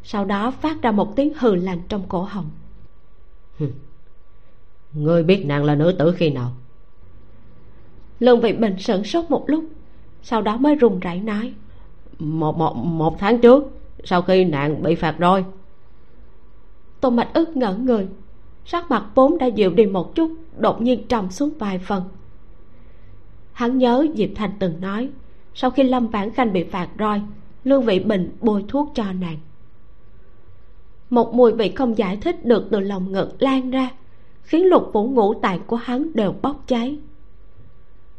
sau đó phát ra một tiếng hừ lạnh trong cổ họng. Ngươi biết nàng là nữ tử khi nào? Lương vị bình sửng sốt một lúc sau đó mới run rẩy nói. Một một một tháng trước sau khi nạn bị phạt roi tô mạch ức ngẩn người. Sắc mặt vốn đã dịu đi một chút, đột nhiên trầm xuống vài phần. Hắn nhớ diệp thành từng nói, sau khi lâm vãn khanh bị phạt roi lương vị bình bôi thuốc cho nàng. Một mùi vị không giải thích được từ lòng ngực lan ra, khiến lục phủ ngũ tạng của hắn đều bốc cháy.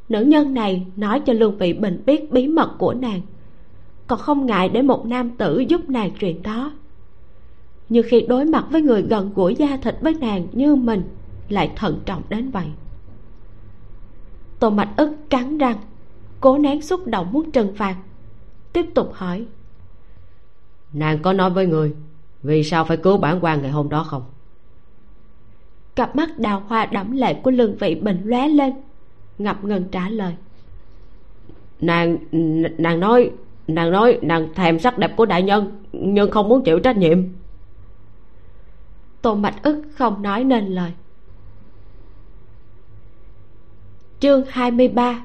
Nữ nhân này nói cho lương vị bình biết bí mật của nàng còn không ngại để một nam tử giúp nàng chuyện đó nhưng khi đối mặt với người gần gũi da thịt với nàng như mình lại thận trọng đến vậy. Tô mạch ức cắn răng cố nén xúc động muốn trừng phạt tiếp tục hỏi. Nàng có nói với người vì sao phải cứu bản quan ngày hôm đó không? Cặp mắt đào hoa đẫm lệ của lương vị bình lóe lên ngập ngừng trả lời. Nàng nàng nói nàng nói, nàng thèm sắc đẹp của đại nhân, nhưng không muốn chịu trách nhiệm. Tô mạch ức không nói nên lời. Chương 23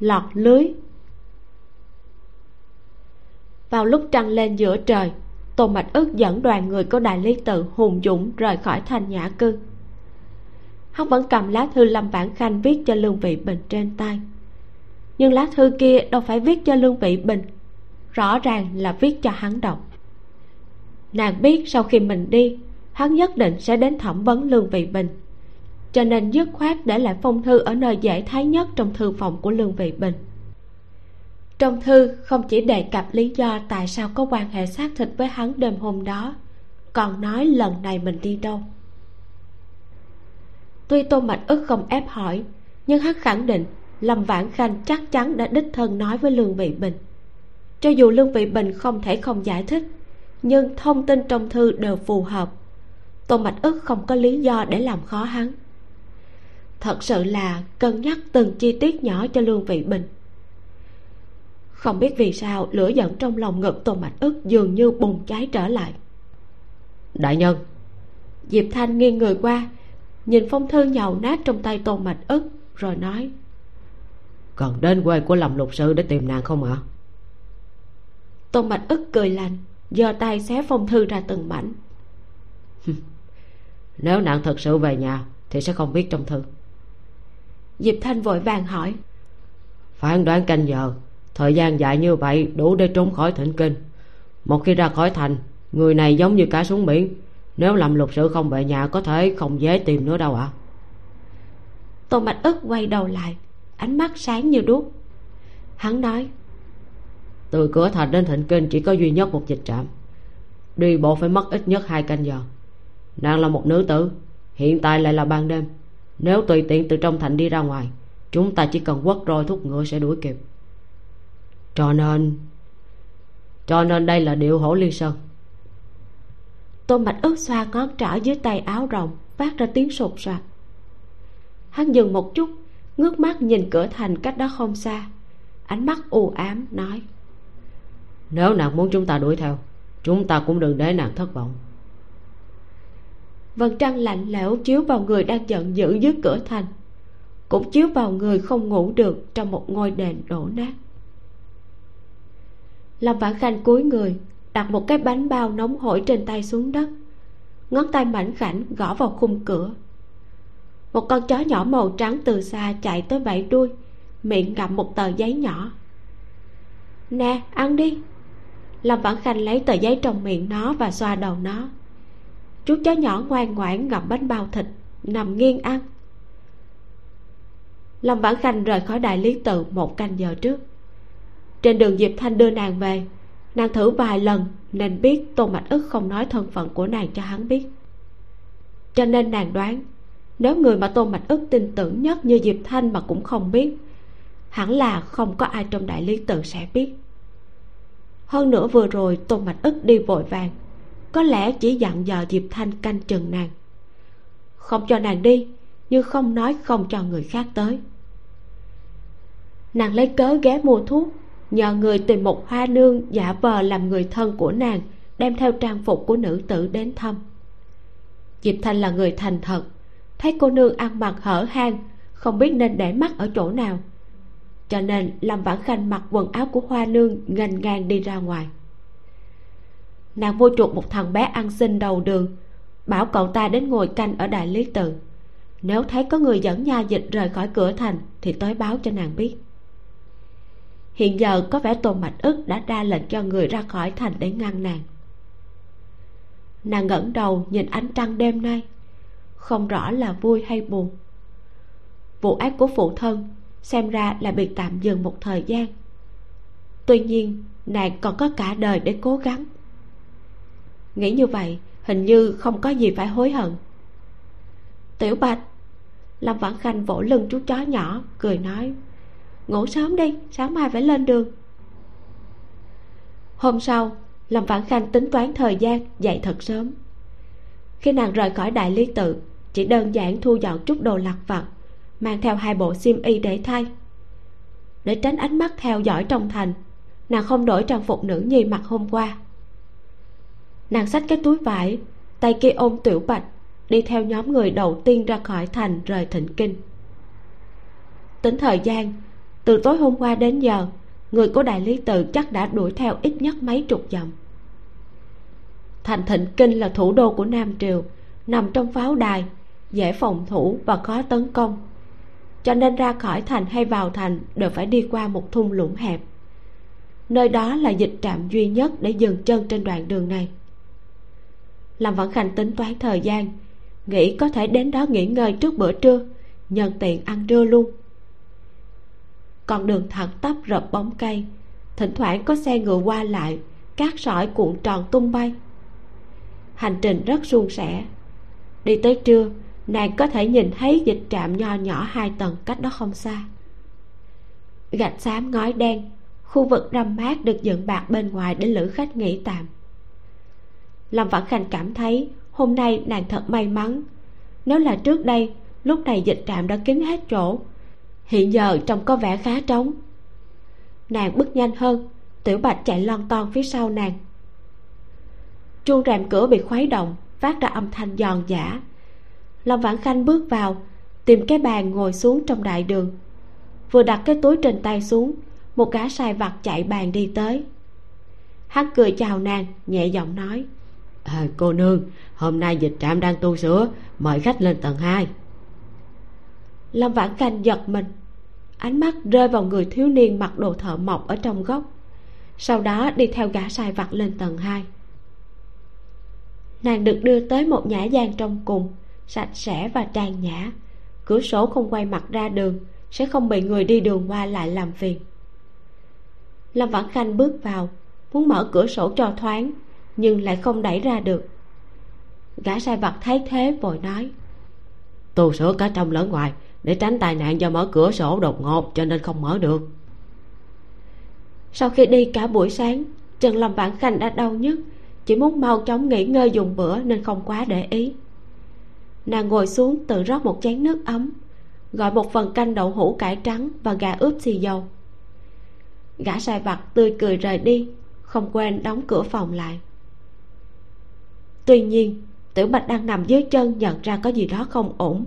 lọt lưới. Vào lúc trăng lên giữa trời tô mạch ức dẫn đoàn người của đại lý tự hùng dũng rời khỏi thành nhã cư. Hắn vẫn cầm lá thư lâm vãn khanh viết cho lương vị bình trên tay. Nhưng lá thư kia đâu phải viết cho lương vị bình rõ ràng là viết cho hắn đọc. Nàng biết sau khi mình đi, hắn nhất định sẽ đến thẩm vấn lương vị bình. Cho nên dứt khoát để lại phong thư ở nơi dễ thấy nhất trong thư phòng của lương vị bình. Trong thư không chỉ đề cập lý do tại sao có quan hệ xác thịt với hắn đêm hôm đó, còn nói lần này mình đi đâu. Tuy tô mạch ức không ép hỏi, nhưng hắn khẳng định lâm vãn khanh chắc chắn đã đích thân nói với lương vị bình cho dù lương vị bình không thể không giải thích nhưng thông tin trong thư đều phù hợp. Tô mạch ức không có lý do để làm khó hắn. Thật sự là cân nhắc từng chi tiết nhỏ cho lương vị bình. Không biết vì sao lửa giận trong lòng ngực tô mạch ức dường như bùng cháy trở lại. Đại nhân! Diệp thanh nghiêng người qua nhìn phong thư nhàu nát trong tay tô mạch ức rồi nói. Còn đến quê của lâm lục sư để tìm nàng không ạ tô mạch ức cười lạnh giơ tay xé phong thư ra từng mảnh. Nếu nàng thật sự về nhà thì sẽ không viết trong thư. Diệp thanh vội vàng hỏi. Phán đoán canh giờ thời gian dài như vậy đủ để trốn khỏi thỉnh kinh. Một khi ra khỏi thành người này giống như cá xuống biển. Nếu làm lục sự không về nhà có thể không dễ tìm nữa đâu ạ. À? tô mạch ức quay đầu lại ánh mắt sáng như đuốc. Hắn nói từ cửa thành đến thịnh kinh chỉ có duy nhất một dịch trạm. Đi bộ phải mất ít nhất hai canh giờ. Nàng là một nữ tử, hiện tại lại là ban đêm. Nếu tùy tiện từ trong thành đi ra ngoài, chúng ta chỉ cần quất roi thúc ngựa sẽ đuổi kịp. Cho nên cho nên đây là điệu hổ liên sơn. Tôn mạch ướt xoa ngón trỏ dưới tay áo rộng phát ra tiếng sột soạt. Hắn dừng một chút, ngước mắt nhìn cửa thành cách đó không xa. Ánh mắt u ám, nói nếu nàng muốn chúng ta đuổi theo, chúng ta cũng đừng để nàng thất vọng. Vầng trăng lạnh lẽo chiếu vào người đang giận dữ dưới cửa thành, cũng chiếu vào người không ngủ được trong một ngôi đền đổ nát. Lâm vãn khanh cúi người, đặt một cái bánh bao nóng hổi trên tay xuống đất, ngón tay mảnh khảnh gõ vào khung cửa. Một con chó nhỏ màu trắng từ xa chạy tới vẫy đuôi, miệng ngậm một tờ giấy nhỏ. Nè, ăn đi lâm vãn khanh lấy tờ giấy trong miệng nó và xoa đầu nó. Chú chó nhỏ ngoan ngoãn ngậm bánh bao thịt, nằm nghiêng ăn. Lâm vãn khanh rời khỏi đại lý tự một canh giờ trước. Trên đường diệp thanh đưa nàng về, nàng thử vài lần nên biết tôn mạch ức không nói thân phận của nàng cho hắn biết. Cho nên nàng đoán, nếu người mà tôn mạch ức tin tưởng nhất như diệp thanh mà cũng không biết, hẳn là không có ai trong đại lý tự sẽ biết hơn nữa vừa rồi tôn mạch ức đi vội vàng. Có lẽ chỉ dặn dò diệp thanh canh chừng nàng. Không cho nàng đi, nhưng không nói không cho người khác tới. Nàng lấy cớ ghé mua thuốc, nhờ người tìm một hoa nương giả vờ làm người thân của nàng, đem theo trang phục của nữ tử đến thăm. Diệp thanh là người thành thật, thấy cô nương ăn mặc hở hang, không biết nên để mắt ở chỗ nào cho nên lâm vãn khanh mặc quần áo của hoa nương nghênh ngang đi ra ngoài. Nàng mua chuộc một thằng bé ăn xin đầu đường, bảo cậu ta đến ngồi canh ở đại lý tự. Nếu thấy có người dẫn nha dịch rời khỏi cửa thành thì tới báo cho nàng biết. Hiện giờ có vẻ tôn mạch ức đã ra lệnh cho người ra khỏi thành để ngăn nàng. Nàng ngẩng đầu nhìn ánh trăng đêm nay, không rõ là vui hay buồn. Vụ ác của phụ thân xem ra là bị tạm dừng một thời gian. Tuy nhiên, nàng còn có cả đời để cố gắng. Nghĩ như vậy, hình như không có gì phải hối hận. Tiểu bạch, lâm vãn khanh vỗ lưng chú chó nhỏ, cười nói, ngủ sớm đi, sáng mai phải lên đường. Hôm sau, lâm vãn khanh tính toán thời gian dậy thật sớm. Khi nàng rời khỏi đại lý tự, chỉ đơn giản thu dọn chút đồ lặt vặt mang theo hai bộ xiêm y để thay. Để tránh ánh mắt theo dõi trong thành, nàng không đổi trang phục nữ nhi mặc hôm qua. Nàng xách cái túi vải, tay kia ôm tiểu bạch, đi theo nhóm người đầu tiên ra khỏi thành rời thịnh kinh. Tính thời gian, từ tối hôm qua đến giờ, người của đại lý tự chắc đã đuổi theo ít nhất mấy chục dặm. Thành thịnh kinh là thủ đô của nam triều, nằm trong pháo đài dễ phòng thủ và khó tấn công cho nên ra khỏi thành hay vào thành đều phải đi qua một thung lũng hẹp. Nơi đó là dịch trạm duy nhất để dừng chân trên đoạn đường này. Lâm vẫn khanh tính toán thời gian, nghĩ có thể đến đó nghỉ ngơi trước bữa trưa, nhân tiện ăn trưa luôn. Con đường thẳng tắp rợp bóng cây, thỉnh thoảng có xe ngựa qua lại, cát sỏi cuộn tròn tung bay. Hành trình rất suôn sẻ. Đi tới trưa nàng có thể nhìn thấy dịch trạm nho nhỏ hai tầng cách đó không xa. Gạch xám ngói đen, khu vực râm mát được dựng bạc bên ngoài để lữ khách nghỉ tạm. Lâm vãn khanh cảm thấy hôm nay nàng thật may mắn. Nếu là trước đây, lúc này dịch trạm đã kín hết chỗ. Hiện giờ trông có vẻ khá trống. Nàng bước nhanh hơn, tiểu bạch chạy lon ton phía sau nàng. Chuông rèm cửa bị khuấy động, phát ra âm thanh giòn giả lâm vãn khanh bước vào tìm cái bàn ngồi xuống trong đại đường. Vừa đặt cái túi trên tay xuống một gã sai vặt chạy bàn đi tới. Hắn cười chào nàng nhẹ giọng nói à, cô nương hôm nay dịch trạm đang tu sửa mời khách lên tầng hai. Lâm vãn khanh giật mình. Ánh mắt rơi vào người thiếu niên mặc đồ thợ mộc ở trong góc. Sau đó đi theo gã sai vặt lên tầng hai. Nàng được đưa tới một nhã gian trong cùng sạch sẽ và trang nhã. Cửa sổ không quay mặt ra đường sẽ không bị người đi đường qua lại làm phiền. Lâm vãn khanh bước vào muốn mở cửa sổ cho thoáng nhưng lại không đẩy ra được. Gã sai vặt thấy thế vội nói tu sửa cả trong lẫn ngoài để tránh tai nạn do mở cửa sổ đột ngột cho nên không mở được. Sau khi đi cả buổi sáng trần lâm vãn khanh đã đau nhức chỉ muốn mau chóng nghỉ ngơi dùng bữa nên không quá để ý nàng ngồi xuống tự rót một chén nước ấm, gọi một phần canh đậu hũ cải trắng và gà ướp xì dầu. Gã sai vặt tươi cười rời đi, không quên đóng cửa phòng lại. Tuy nhiên tiểu bạch đang nằm dưới chân nhận ra có gì đó không ổn.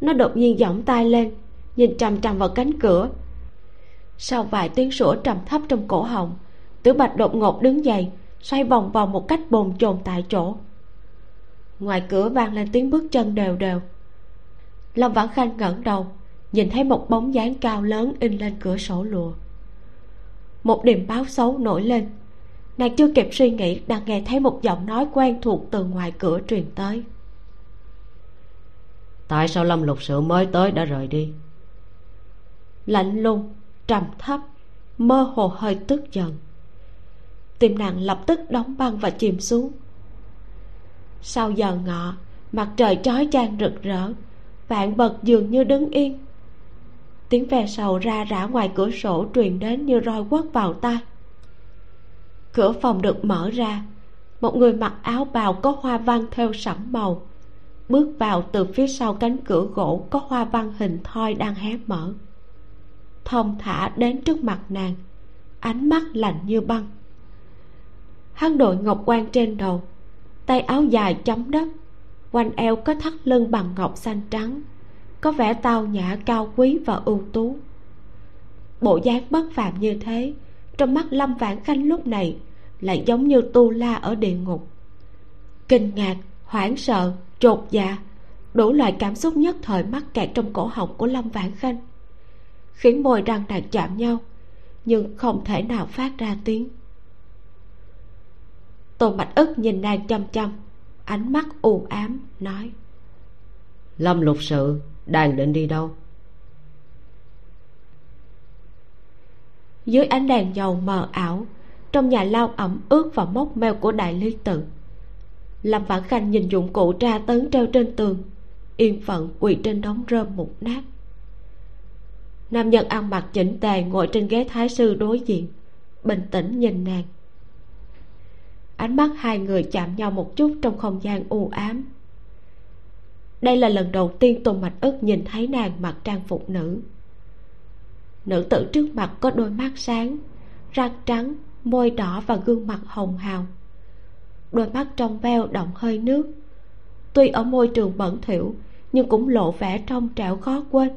Nó đột nhiên giỏng tay lên, nhìn trầm trầm vào cánh cửa. Sau vài tiếng sủa trầm thấp trong cổ họng tiểu bạch đột ngột đứng dậy, xoay vòng vòng một cách bồn chồn tại chỗ ngoài cửa vang lên tiếng bước chân đều đều. Lâm vãn khanh ngẩng đầu nhìn thấy một bóng dáng cao lớn in lên cửa sổ lụa một điềm báo xấu nổi lên. Nàng chưa kịp suy nghĩ đã nghe thấy một giọng nói quen thuộc từ ngoài cửa truyền tới. Tại sao lâm lục sự mới tới đã rời đi? Lạnh lùng trầm thấp mơ hồ hơi tức giận. Tim nàng lập tức đóng băng và chìm xuống sau giờ ngọ, mặt trời chói chang rực rỡ, vạn bật dường như đứng yên. Tiếng ve sầu ra rã ngoài cửa sổ truyền đến như roi quất vào tai. Cửa phòng được mở ra, một người mặc áo bào có hoa văn theo sẫm màu, bước vào từ phía sau cánh cửa gỗ có hoa văn hình thoi đang hé mở. Thông thả đến trước mặt nàng, ánh mắt lạnh như băng. Hắn đội ngọc quan trên đầu tay áo dài chấm đất. Quanh eo có thắt lưng bằng ngọc xanh trắng, có vẻ tao nhã, cao quý và ưu tú. Bộ dáng bất phàm như thế, trong mắt lâm vãn khanh lúc này lại giống như tu la ở địa ngục. Kinh ngạc, hoảng sợ, trột dạ đủ loại cảm xúc nhất thời mắc kẹt trong cổ họng của lâm vãn khanh. Khiến môi răng nàng chạm nhau, nhưng không thể nào phát ra tiếng tôn bạch ức nhìn nàng chăm chăm ánh mắt u ám nói. Lâm lục sự đang định đi đâu? Dưới ánh đèn dầu mờ ảo trong nhà lao ẩm ướt và mốc meo của đại lý tự. Lâm vãn khanh nhìn dụng cụ tra tấn treo trên tường yên phận quỳ trên đống rơm mục nát. Nam nhân ăn mặc chỉnh tề ngồi trên ghế thái sư đối diện bình tĩnh nhìn nàng ánh mắt hai người chạm nhau một chút trong không gian u ám. Đây là lần đầu tiên tôn mạch ức nhìn thấy nàng mặc trang phục nữ. Nữ tử trước mặt có đôi mắt sáng, răng trắng, môi đỏ và gương mặt hồng hào. Đôi mắt trong veo động hơi nước. Tuy ở môi trường bẩn thỉu, nhưng cũng lộ vẻ trong trẻo khó quên.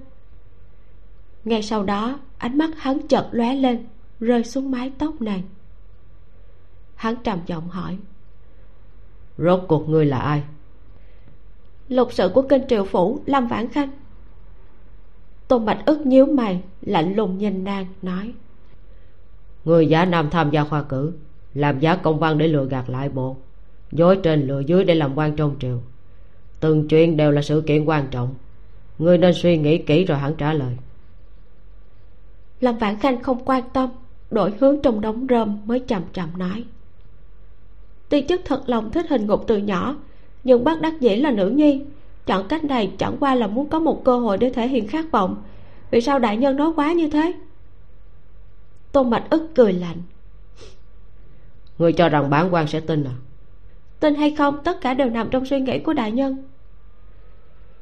Ngay sau đó, ánh mắt hắn chợt lóe lên, rơi xuống mái tóc nàng hắn trầm giọng hỏi. Rốt cuộc ngươi là ai? Lục sự của kinh triệu phủ lâm vãn khanh. Tôn bạch ức nhíu mày lạnh lùng nhìn nàng nói. Người giả nam tham gia khoa cử làm giá công văn để lừa gạt lại bộ. Dối trên lừa dưới để làm quan trong triều. Từng chuyện đều là sự kiện quan trọng. Ngươi nên suy nghĩ kỹ rồi hẳn trả lời. Lâm vãn khanh không quan tâm đổi hướng trong đống rơm mới chậm chậm nói tuy chức thật lòng thích hình ngục từ nhỏ nhưng bắt đắc dĩ là nữ nhi. Chọn cách này chẳng qua là muốn có một cơ hội để thể hiện khát vọng. Vì sao đại nhân nói quá như thế? Tôn mạch ức cười lạnh. Người cho rằng bản quan sẽ tin à? Tin hay không tất cả đều nằm trong suy nghĩ của đại nhân.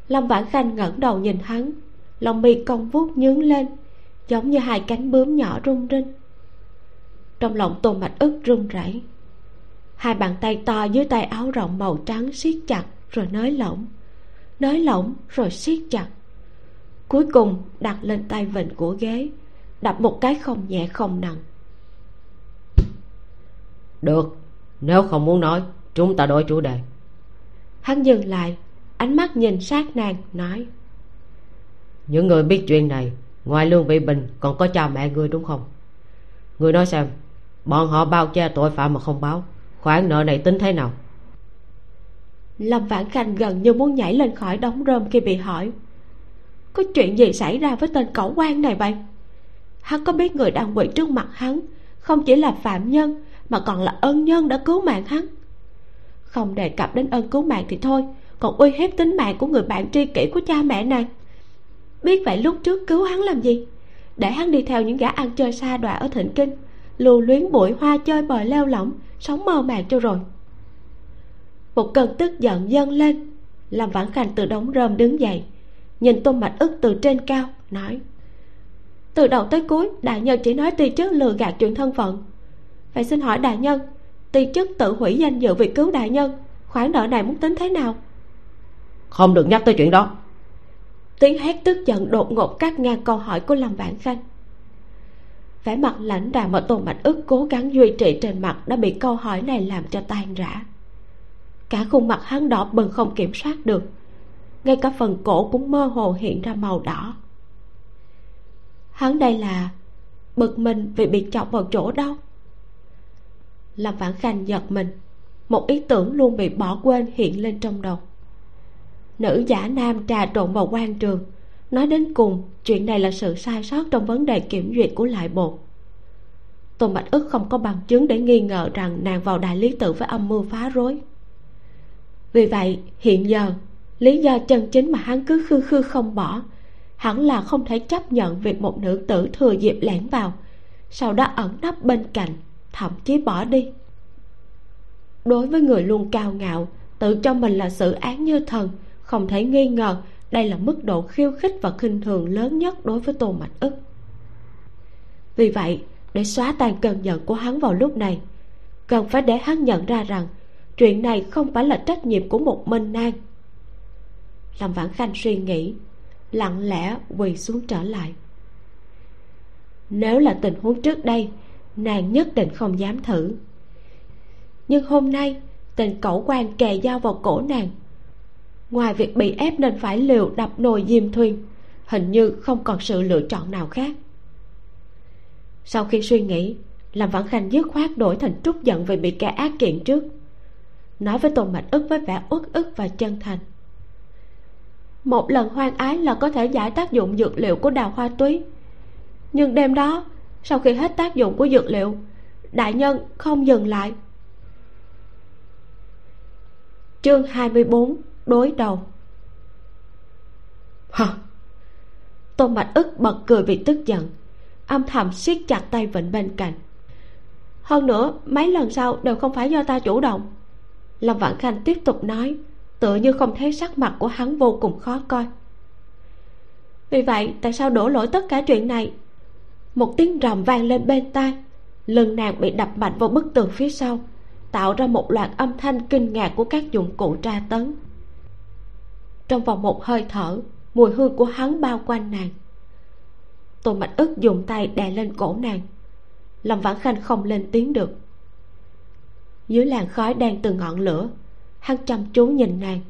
Lâm vãn khanh ngẩng đầu nhìn hắn lòng mi cong vuốt nhướng lên giống như hai cánh bướm nhỏ rung rinh. Trong lòng tôn mạch ức run rẩy hai bàn tay to dưới tay áo rộng màu trắng siết chặt rồi nới lỏng. Nới lỏng rồi siết chặt. Cuối cùng đặt lên tay vịnh của ghế. Đập một cái không nhẹ không nặng. Được nếu không muốn nói chúng ta đổi chủ đề. Hắn dừng lại ánh mắt nhìn sát nàng nói. Những người biết chuyện này ngoài lương vị bình còn có cha mẹ ngươi đúng không? Ngươi nói xem bọn họ bao che tội phạm mà không báo khoản nợ này tính thế nào? Lâm vãn khanh gần như muốn nhảy lên khỏi đống rơm khi bị hỏi. Có chuyện gì xảy ra với tên cẩu quan này vậy? Hắn có biết người đang quỳ trước mặt hắn không chỉ là phạm nhân, mà còn là ân nhân đã cứu mạng hắn? Không đề cập đến ân cứu mạng thì thôi, còn uy hiếp tính mạng của người bạn tri kỷ của cha mẹ nàng biết vậy lúc trước cứu hắn làm gì? Để hắn đi theo những gã ăn chơi xa đọa ở thịnh kinh, lưu luyến bụi hoa chơi bời leo lỏng sống mơ màng cho rồi. Một cơn tức giận dâng lên. Làm vãn khanh từ đống rơm đứng dậy nhìn tôn mạch ức từ trên cao nói từ đầu tới cuối đại nhân chỉ nói ti chức lừa gạt chuyện thân phận. Vậy xin hỏi đại nhân ti chức tự hủy danh dự vì cứu đại nhân khoản nợ này muốn tính thế nào? Không được nhắc tới chuyện đó. Tiếng hét tức giận đột ngột cắt ngang câu hỏi của lâm vãn khanh vẻ mặt lãnh đạm mà tôn mạch ức cố gắng duy trì trên mặt đã bị câu hỏi này làm cho tan rã. Cả khuôn mặt hắn đỏ bừng không kiểm soát được. Ngay cả phần cổ cũng mơ hồ hiện ra màu đỏ. Hắn đây là bực mình vì bị chọc vào chỗ đâu? Lâm vãn khanh giật mình, một ý tưởng luôn bị bỏ quên hiện lên trong đầu. Nữ giả nam trà trộn vào quan trường nói đến cùng, chuyện này là sự sai sót trong vấn đề kiểm duyệt của lại bộ. Tôn bạch ức không có bằng chứng để nghi ngờ rằng nàng vào đại lý tự với âm mưu phá rối. Vì vậy, hiện giờ, lý do chân chính mà hắn cứ khư khư không bỏ, hẳn là không thể chấp nhận việc một nữ tử thừa dịp lẻn vào, sau đó ẩn nấp bên cạnh, thậm chí bỏ đi. Đối với người luôn cao ngạo, tự cho mình là sự án như thần, không thể nghi ngờ đây là mức độ khiêu khích và khinh thường lớn nhất đối với tô mạch ức. Vì vậy, để xóa tan cơn giận của hắn vào lúc này, cần phải để hắn nhận ra rằng chuyện này không phải là trách nhiệm của một minh nàng. Lâm vãn khanh suy nghĩ, lặng lẽ quỳ xuống trở lại. Nếu là tình huống trước đây, nàng nhất định không dám thử. Nhưng hôm nay, tình cẩu quan kề dao vào cổ nàng ngoài việc bị ép nên phải liều đập nồi diêm thuyền, hình như không còn sự lựa chọn nào khác. Sau khi suy nghĩ làm vãn khanh dứt khoát đổi thành trút giận vì bị kẻ ác kiện trước, nói với tôn mạch ức với vẻ uất ức và chân thành. Một lần hoang ái là có thể giải tác dụng dược liệu của đào hoa túy, nhưng đêm đó, sau khi hết tác dụng của dược liệu, đại nhân không dừng lại. Chương 24 đối đầu. Hả tôn bạch ức bật cười vì tức giận. Âm thầm siết chặt tay vịnh bên cạnh. Hơn nữa, mấy lần sau đều không phải do ta chủ động. Lâm vãn khanh tiếp tục nói tựa như không thấy sắc mặt của hắn vô cùng khó coi. Vì vậy, tại sao đổ lỗi tất cả chuyện này? Một tiếng rầm vang lên bên tai, lưng nàng bị đập mạnh vào bức tường phía sau, tạo ra một loạt âm thanh kinh ngạc của các dụng cụ tra tấn trong vòng một hơi thở, mùi hương của hắn bao quanh nàng. Tô mạch ức dùng tay đè lên cổ nàng. Lâm vãn khanh không lên tiếng được. Dưới làn khói đang từ ngọn lửa, hắn chăm chú nhìn nàng.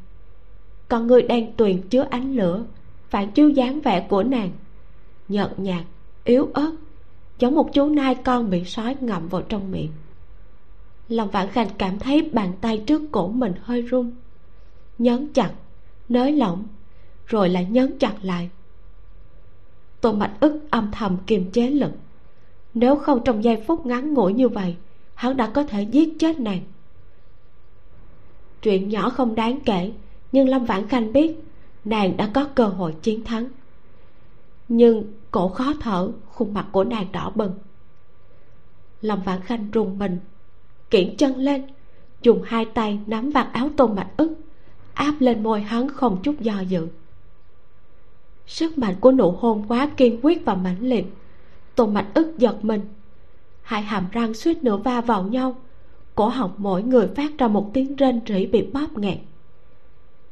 Con người đang tuyền chứa ánh lửa, phản chiếu dáng vẻ của nàng. Nhợt nhạt, yếu ớt, giống một chú nai con bị sói ngậm vào trong miệng. Lòng vãn khanh cảm thấy bàn tay trước cổ mình hơi run nhấn chặt nới lỏng, rồi lại nhấn chặt lại. Tô mạch ức âm thầm kiềm chế lực. Nếu không trong giây phút ngắn ngủi như vậy, hắn đã có thể giết chết nàng. Chuyện nhỏ không đáng kể, nhưng lâm vãn khanh biết nàng đã có cơ hội chiến thắng. Nhưng cổ khó thở, khuôn mặt của nàng đỏ bừng. Lâm vãn khanh rùng mình, kiển chân lên, dùng hai tay nắm vạt áo tôn mạch ức áp lên môi hắn không chút do dự. Sức mạnh của nụ hôn quá kiên quyết và mãnh liệt. Tôn mạch ức giật mình. Hai hàm răng suýt nữa va vào nhau. Cổ họng mỗi người phát ra một tiếng rên rỉ bị bóp nghẹt.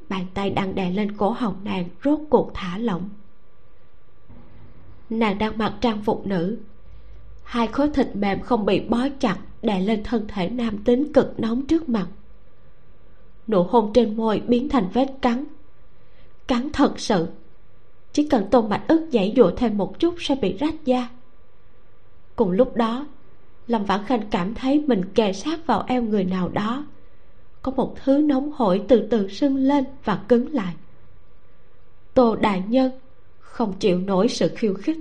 Bàn tay đang đè lên cổ họng nàng rốt cuộc thả lỏng. Nàng đang mặc trang phục nữ. Hai khối thịt mềm không bị bó chặt đè lên thân thể nam tính cực nóng trước mặt nụ hôn trên môi biến thành vết cắn. Cắn thật sự. Chỉ cần tôn mạch ức dãy dụa thêm một chút sẽ bị rách da. Cùng lúc đó, lâm vãn khanh cảm thấy mình kề sát vào eo người nào đó. Có một thứ nóng hổi từ từ sưng lên và cứng lại. Tô đại nhân không chịu nổi sự khiêu khích.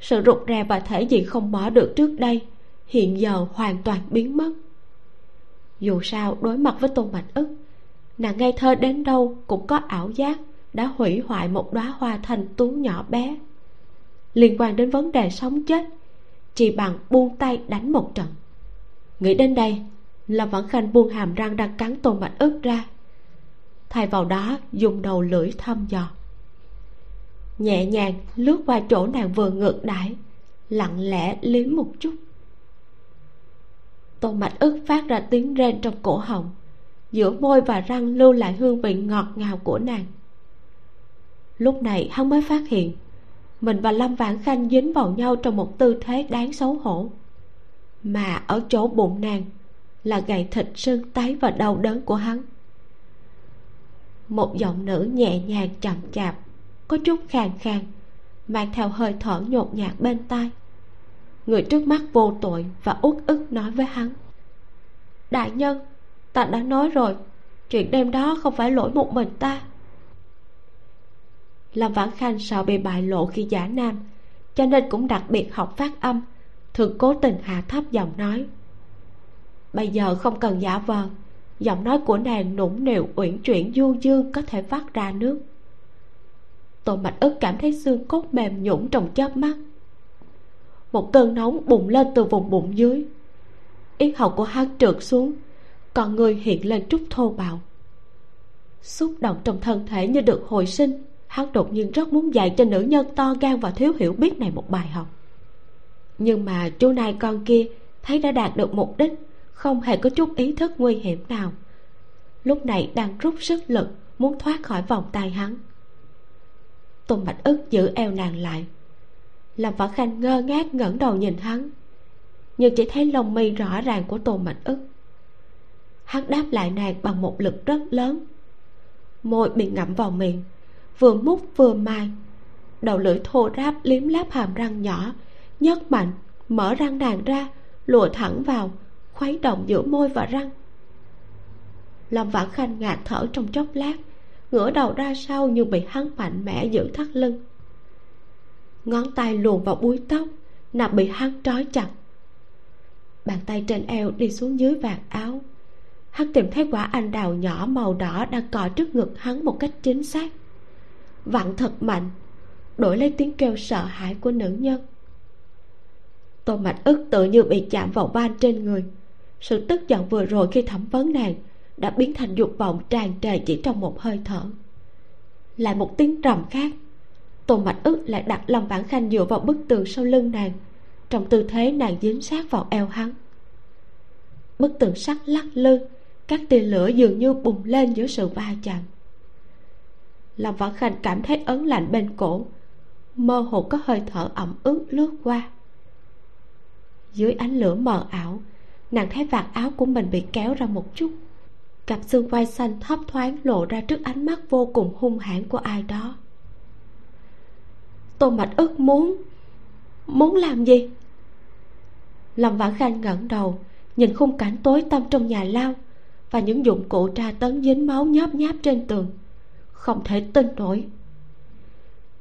Sự rụt rè và thể diện không bỏ được trước đây hiện giờ hoàn toàn biến mất dù sao đối mặt với tôn bạch ức, nàng ngây thơ đến đâu cũng có ảo giác đã hủy hoại một đóa hoa thanh tú nhỏ bé. Liên quan đến vấn đề sống chết, chỉ bằng buông tay đánh một trận. Nghĩ đến đây, lâm vẫn khanh buông hàm răng đang cắn tôn bạch ức ra. Thay vào đó, dùng đầu lưỡi thăm dò. Nhẹ nhàng lướt qua chỗ nàng vừa ngược đãi, lặng lẽ liếm một chút tôn mạch ức phát ra tiếng rên trong cổ họng, giữa môi và răng lưu lại hương vị ngọt ngào của nàng. Lúc này hắn mới phát hiện, mình và lâm vãn khanh dính vào nhau trong một tư thế đáng xấu hổ. Mà ở chỗ bụng nàng là gầy thịt sưng tái và đau đớn của hắn. Một giọng nữ nhẹ nhàng chậm chạp, có chút khàn khàn, mang theo hơi thở nhột nhạt bên tai người trước mắt vô tội và uất ức nói với hắn. Đại nhân, ta đã nói rồi, chuyện đêm đó không phải lỗi một mình ta. Lâm vãn khanh sợ bị bại lộ khi giả nam, cho nên cũng đặc biệt học phát âm, thường cố tình hạ thấp giọng nói. Bây giờ không cần giả vờ, giọng nói của nàng nũng nịu, uyển chuyển du dương có thể phát ra nước. Tô mạch ức cảm thấy xương cốt mềm nhũn trong chớp mắt một cơn nóng bùng lên từ vùng bụng dưới. Yết hầu của hắn trượt xuống còn người hiện lên chút thô bạo. Xúc động trong thân thể như được hồi sinh, hắn đột nhiên rất muốn dạy cho nữ nhân to gan và thiếu hiểu biết này một bài học. Nhưng mà chú nai con kia thấy đã đạt được mục đích, không hề có chút ý thức nguy hiểm nào. Lúc này đang rút sức lực muốn thoát khỏi vòng tay hắn. Tôn bạch ức giữ eo nàng lại làm võ khanh ngơ ngác ngẩng đầu nhìn hắn, nhưng chỉ thấy lông mi rõ ràng của Tô Mạnh ức. Hắn đáp lại nàng bằng một lực rất lớn, môi bị ngậm vào miệng, vừa mút vừa mai đầu lưỡi thô ráp liếm láp hàm răng nhỏ, nhấc mạnh, mở răng nàng ra, lùa thẳng vào, khuấy động giữa môi và răng. Lâm vãn khanh ngạt thở trong chốc lát, ngửa đầu ra sau như bị hắn mạnh mẽ giữ thắt lưng ngón tay luồn vào búi tóc nạp bị hắn trói chặt. Bàn tay trên eo đi xuống dưới vạt áo. Hắn tìm thấy quả anh đào nhỏ màu đỏ đang cọ trước ngực hắn một cách chính xác. Vặn thật mạnh, đổi lấy tiếng kêu sợ hãi của nữ nhân. Tô mạch ức tự như bị chạm vào van trên người. Sự tức giận vừa rồi khi thẩm vấn nàng đã biến thành dục vọng tràn trề chỉ trong một hơi thở. Lại một tiếng trầm khác tô mạch ức lại đặt lòng bản khanh dựa vào bức tường sau lưng nàng. Trong tư thế nàng dính sát vào eo hắn. Bức tường sắt lắc lư, các tia lửa dường như bùng lên giữa sự va chạm. Lòng vãn khanh cảm thấy ấn lạnh bên cổ, mơ hồ có hơi thở ẩm ướt lướt qua. Dưới ánh lửa mờ ảo, nàng thấy vạt áo của mình bị kéo ra một chút. Cặp xương vai xanh thấp thoáng lộ ra trước ánh mắt vô cùng hung hãn của ai đó tô mạch ức muốn muốn làm gì? Lâm vãn khanh ngẩng đầu, nhìn khung cảnh tối tăm trong nhà lao và những dụng cụ tra tấn dính máu nhóp nháp trên tường. Không thể tin nổi.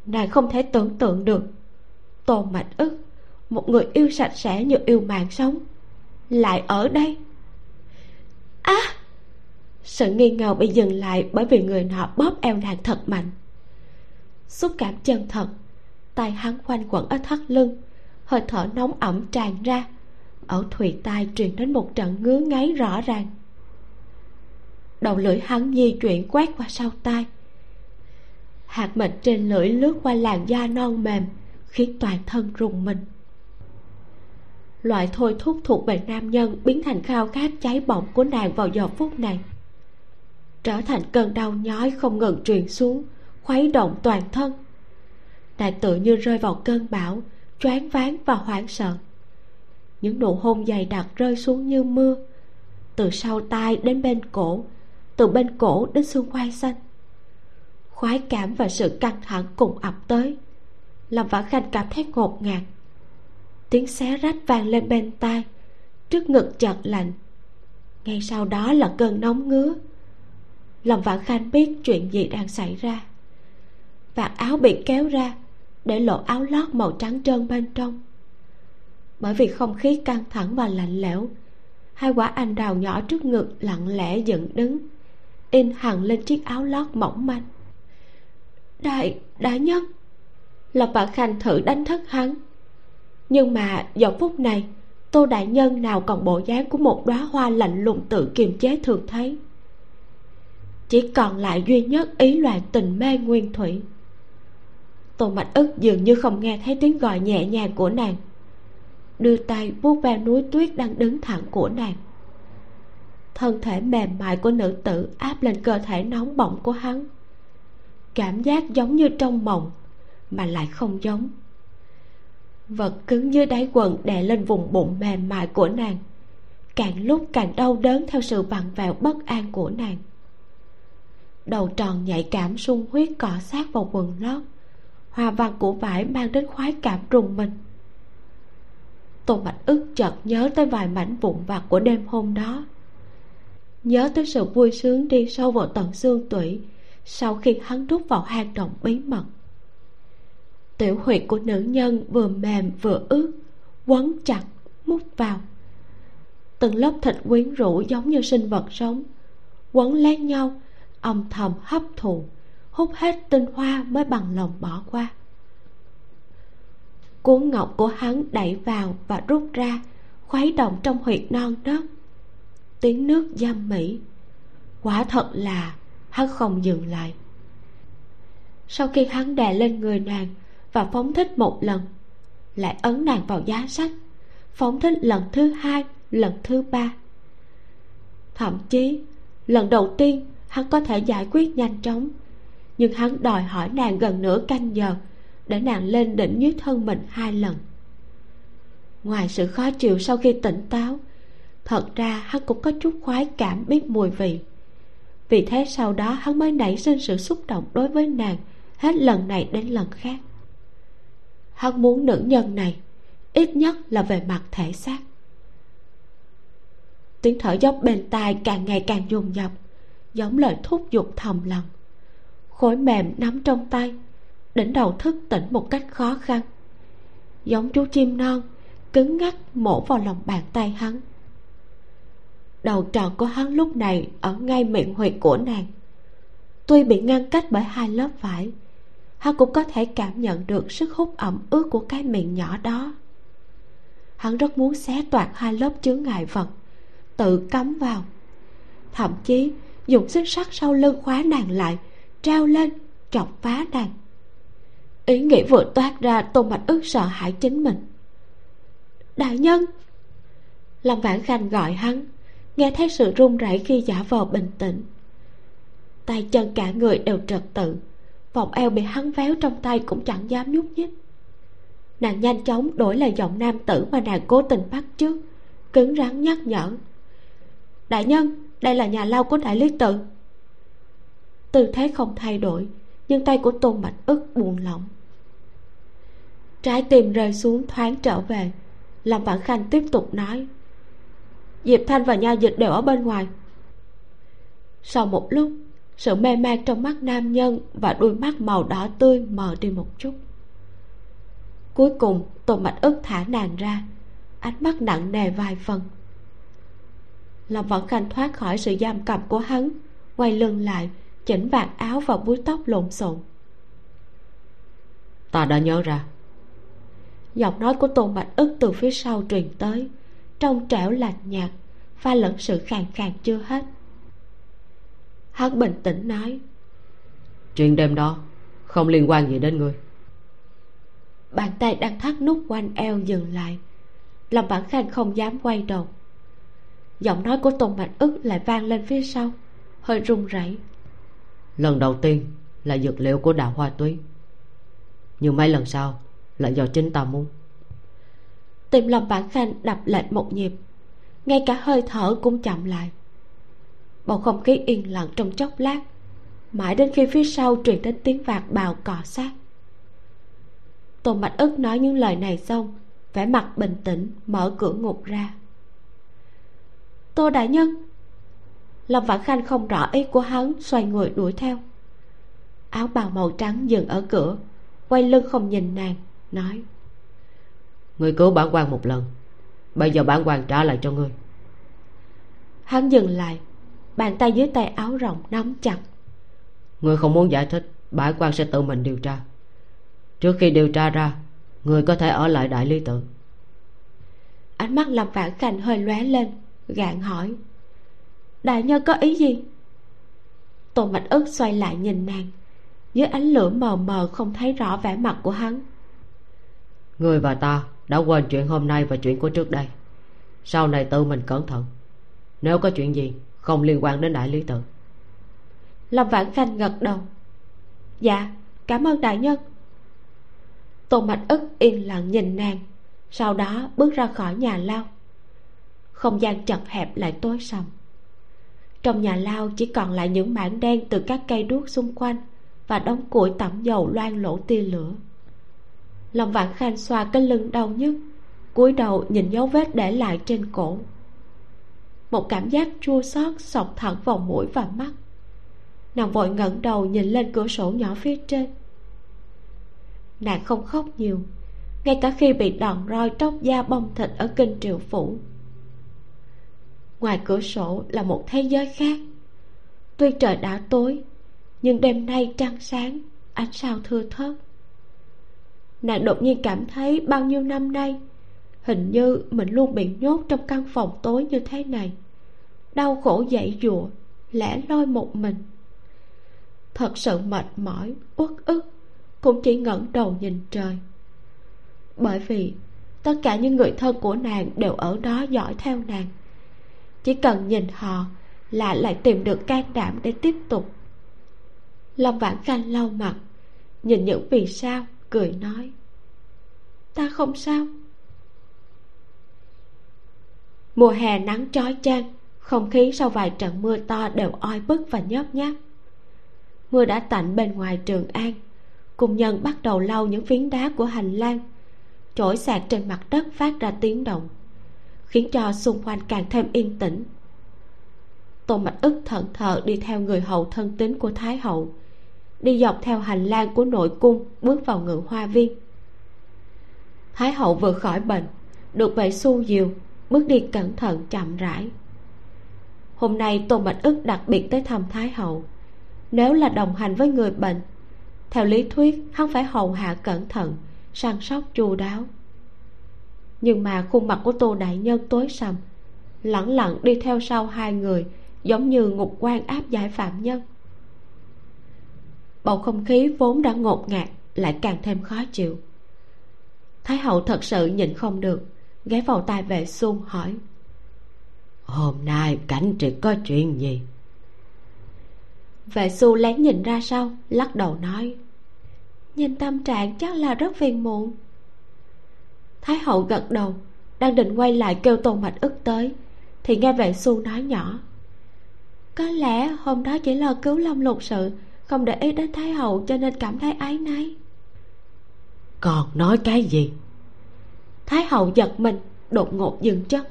Nàng không thể tưởng tượng được. Tô mạch ức, một người yêu sạch sẽ như yêu mạng sống, lại ở đây. Á à! sự nghi ngờ bị dừng lại bởi vì người nọ bóp eo nàng thật mạnh. Xúc cảm chân thật tay hắn khoanh quẩn ở thắt lưng. Hơi thở nóng ẩm tràn ra. Ở thùy tai truyền đến một trận ngứa ngáy rõ ràng. Đầu lưỡi hắn di chuyển quét qua sau tai. Hạt mịt trên lưỡi lướt qua làn da non mềm, khiến toàn thân rùng mình. Loại thôi thúc thuộc về nam nhân biến thành khao khát cháy bỏng của nàng vào giờ phút này. Trở thành cơn đau nhói không ngừng truyền xuống, khuấy động toàn thân nàng tự như rơi vào cơn bão, choáng váng và hoảng sợ. Những nụ hôn dày đặc rơi xuống như mưa. Từ sau tai đến bên cổ, từ bên cổ đến xương quai xanh. Khoái cảm và sự căng thẳng cùng ập tới, làm vãn khanh cảm thấy ngột ngạt. Tiếng xé rách vang lên bên tai, trước ngực chợt lạnh. Ngay sau đó là cơn nóng ngứa. Lòng vạn khanh biết chuyện gì đang xảy ra. Vạt áo bị kéo ra để lộ áo lót màu trắng trơn bên trong. Bởi vì không khí căng thẳng và lạnh lẽo, hai quả anh đào nhỏ trước ngực lặng lẽ dựng đứng, in hằn lên chiếc áo lót mỏng manh. Đại đại nhân! Lộc vạn khanh thử đánh thức hắn. Nhưng mà giờ phút này, tô đại nhân nào còn bộ dáng của một đóa hoa lạnh lùng tự kiềm chế thường thấy. Chỉ còn lại duy nhất ý loạn tình mê nguyên thủy tô mạch ức dường như không nghe thấy tiếng gọi nhẹ nhàng của nàng. Đưa tay vuốt ve núi tuyết đang đứng thẳng của nàng. Thân thể mềm mại của nữ tử áp lên cơ thể nóng bỏng của hắn. Cảm giác giống như trong mộng, mà lại không giống. Vật cứng dưới đáy quần đè lên vùng bụng mềm mại của nàng. Càng lúc càng đau đớn theo sự vặn vẹo bất an của nàng. Đầu tròn nhạy cảm sung huyết cọ sát vào quần lót hoa văn của vải mang đến khoái cảm rùng mình. Tôn bạch ức chợt nhớ tới vài mảnh vụn vặt của đêm hôm đó. Nhớ tới sự vui sướng đi sâu vào tận xương tủy sau khi hắn rút vào hang động bí mật. Tiểu huyệt của nữ nhân vừa mềm vừa ướt, quấn chặt, mút vào. Từng lớp thịt quyến rũ giống như sinh vật sống, quấn lấy nhau, âm thầm hấp thụ hút hết tinh hoa mới bằng lòng bỏ qua. Cuốn ngọc của hắn đẩy vào và rút ra, khuấy động trong huyệt non nớt tiếng nước giam mỹ quả thật là hắn không dừng lại. Sau khi hắn đè lên người nàng và phóng thích một lần, lại ấn nàng vào giá sách, phóng thích lần thứ hai, lần thứ ba. Thậm chí, lần đầu tiên, hắn có thể giải quyết nhanh chóng nhưng hắn đòi hỏi nàng gần nửa canh giờ để nàng lên đỉnh dưới thân mình hai lần. Ngoài sự khó chịu sau khi tỉnh táo, thật ra hắn cũng có chút khoái cảm biết mùi vị. Vì thế sau đó hắn mới nảy sinh sự xúc động đối với nàng hết lần này đến lần khác. Hắn muốn nữ nhân này ít nhất là về mặt thể xác. Tiếng thở dốc bên tai càng ngày càng dồn dập giống lời thúc giục thầm lặng khối mềm nắm trong tay, đỉnh đầu thức tỉnh một cách khó khăn. Giống chú chim non, cứng ngắc mổ vào lòng bàn tay hắn. Đầu tròn của hắn lúc này ở ngay miệng huyệt của nàng. Tuy bị ngăn cách bởi hai lớp vải, hắn cũng có thể cảm nhận được sức hút ẩm ướt của cái miệng nhỏ đó. Hắn rất muốn xé toạc hai lớp chướng ngại vật, tự cắm vào. Thậm chí, dùng xích sắt sau lưng khóa nàng lại treo lên, chọc phá nàng ý nghĩ vừa toát ra tôn bạch ức sợ hãi chính mình. Đại nhân! Lâm vãn khanh gọi hắn, nghe thấy sự run rẩy khi giả vờ bình tĩnh. Tay chân cả người đều trật tự, vòng eo bị hắn véo trong tay cũng chẳng dám nhúc nhích. Nàng nhanh chóng đổi lại giọng nam tử mà nàng cố tình bắt trước, cứng rắn nhắc nhở. Đại nhân, đây là nhà lao của đại lý tự tư thế không thay đổi, nhưng tay của tôn bạch ức buồn lỏng trái tim rơi xuống thoáng trở về làm vãn khanh tiếp tục nói, diệp thanh và nha dịch đều ở bên ngoài. Sau một lúc, sự mê man trong mắt nam nhân và đôi mắt màu đỏ tươi mờ đi một chút. Cuối cùng, tôn bạch ức thả nàng ra, ánh mắt nặng nề vài phần. Lâm vạn khanh thoát khỏi sự giam cầm của hắn, quay lưng lại chỉnh vạt áo và búi tóc lộn xộn. Ta đã nhớ ra. Giọng nói của tôn bạch ức từ phía sau truyền tới trong trẻo lạnh nhạt pha lẫn sự khàn khàn chưa hết. Hắn bình tĩnh nói chuyện đêm đó không liên quan gì đến ngươi. Bàn tay đang thắt nút quanh eo dừng lại lòng bản khanh không dám quay đầu. Giọng nói của tôn bạch ức lại vang lên phía sau hơi run rẩy lần đầu tiên là dược liệu của đào hoa túy nhưng mấy lần sau là do chính ta muốn. Tim lòng bản khanh đập lệch một nhịp. Ngay cả hơi thở cũng chậm lại. Bầu không khí yên lặng trong chốc lát, mãi đến khi phía sau truyền đến tiếng vạt bào cọ sát. Tôn bạch ức nói những lời này xong, vẻ mặt bình tĩnh, mở cửa ngục ra. Tô đại nhân lâm vãn khanh không rõ ý của hắn xoay người đuổi theo. Áo bào màu trắng dừng ở cửa quay lưng không nhìn nàng nói người cứu bản quan một lần bây giờ bản quan trả lại cho ngươi. Hắn dừng lại bàn tay dưới tay áo rộng nắm chặt. Ngươi không muốn giải thích bản quan sẽ tự mình điều tra. Trước khi điều tra ra người có thể ở lại đại lý tự. Ánh mắt lâm vãn khanh hơi lóe lên gạn hỏi đại nhân có ý gì? Tôn bạch ức xoay lại nhìn nàng. Dưới ánh lửa mờ mờ không thấy rõ vẻ mặt của hắn. Người và ta đã quên chuyện hôm nay và chuyện của trước đây. Sau này tự mình cẩn thận. Nếu có chuyện gì không liên quan đến đại lý tự. Lâm vãn khanh gật đầu. Dạ cảm ơn đại nhân. Tôn mạch ức yên lặng nhìn nàng sau đó bước ra khỏi nhà lao. Không gian chật hẹp lại tối sầm trong nhà lao chỉ còn lại những mảng đen từ các cây đuốc xung quanh và đống củi tẩm dầu loang lỗ tia lửa. Lòng vạn khanh xoa cái lưng đau nhức, cúi đầu nhìn dấu vết để lại trên cổ. Một cảm giác chua xót sọc thẳng vào mũi và mắt. Nàng vội ngẩng đầu nhìn lên cửa sổ nhỏ phía trên. Nàng không khóc nhiều, ngay cả khi bị đòn roi tróc da bong thịt ở kinh triệu phủ ngoài cửa sổ là một thế giới khác. Tuy trời đã tối, nhưng đêm nay trăng sáng, ánh sao thưa thớt. Nàng đột nhiên cảm thấy bao nhiêu năm nay, hình như mình luôn bị nhốt trong căn phòng tối như thế này. Đau khổ dậy dụa, lẻ loi một mình. Thật sự mệt mỏi, uất ức, cũng chỉ ngẩng đầu nhìn trời. Bởi vì tất cả những người thân của nàng đều ở đó dõi theo nàng chỉ cần nhìn họ là lại tìm được can đảm để tiếp tục. Lâm vãn khanh lau mặt, nhìn những vì sao, cười nói, ta không sao. Mùa hè nắng chói chang, không khí sau vài trận mưa to đều oi bức và nhớp nháp. Mưa đã tạnh bên ngoài trường an, cùng nhân bắt đầu lau những phiến đá của hành lang chổi sạt trên mặt đất phát ra tiếng động khiến cho xung quanh càng thêm yên tĩnh. Tô mạch ức thận thờ đi theo người hậu thân tín của thái hậu, đi dọc theo hành lang của nội cung, bước vào ngự hoa viên. Thái hậu vừa khỏi bệnh, được vệ xu diều, bước đi cẩn thận chậm rãi. Hôm nay tô mạch ức đặc biệt tới thăm thái hậu. Nếu là đồng hành với người bệnh, theo lý thuyết hắn phải hầu hạ cẩn thận, săn sóc chu đáo nhưng mà khuôn mặt của tô đại nhân tối sầm. Lẳng lặng đi theo sau hai người giống như ngục quan áp giải phạm nhân. Bầu không khí vốn đã ngột ngạt lại càng thêm khó chịu. Thái hậu thật sự nhịn không được ghé vào tai vệ xuân hỏi. Hôm nay cảnh triệt có chuyện gì? Vệ xu lén nhìn ra sau lắc đầu nói. Nhìn tâm trạng chắc là rất phiền muộn thái hậu gật đầu đang định quay lại kêu tôn mạch ức tới thì nghe vệ xu nói nhỏ. Có lẽ hôm đó chỉ là cứu long lục sự không để ý đến thái hậu cho nên cảm thấy áy náy. Còn nói cái gì? Thái hậu giật mình đột ngột dừng chân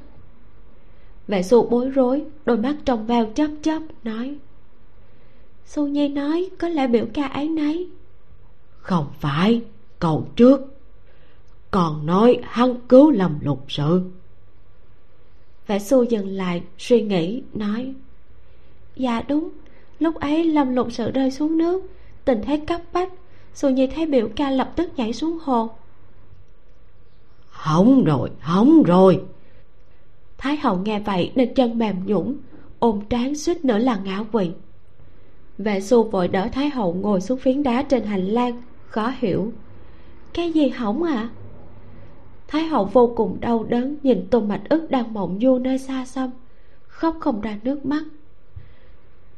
vệ xu bối rối đôi mắt trong veo chớp chớp nói xu nhi nói có lẽ biểu ca ấy nấy không phải còn trước còn nói hắn cứu lầm lục sự vệ xu dừng lại suy nghĩ nói dạ đúng lúc ấy lâm lục sự rơi xuống nước tình thế cấp bách xu nhi thấy biểu ca lập tức nhảy xuống hồ. Hỏng rồi hỏng rồi. Thái hậu nghe vậy nên chân mềm nhũng ôm trán suýt nữa là ngã quỵ. Vệ xu vội đỡ thái hậu ngồi xuống phiến đá trên hành lang khó hiểu. Cái gì hỏng à thái hậu vô cùng đau đớn nhìn tôn mạch ức đang mộng du nơi xa xăm khóc không ra nước mắt.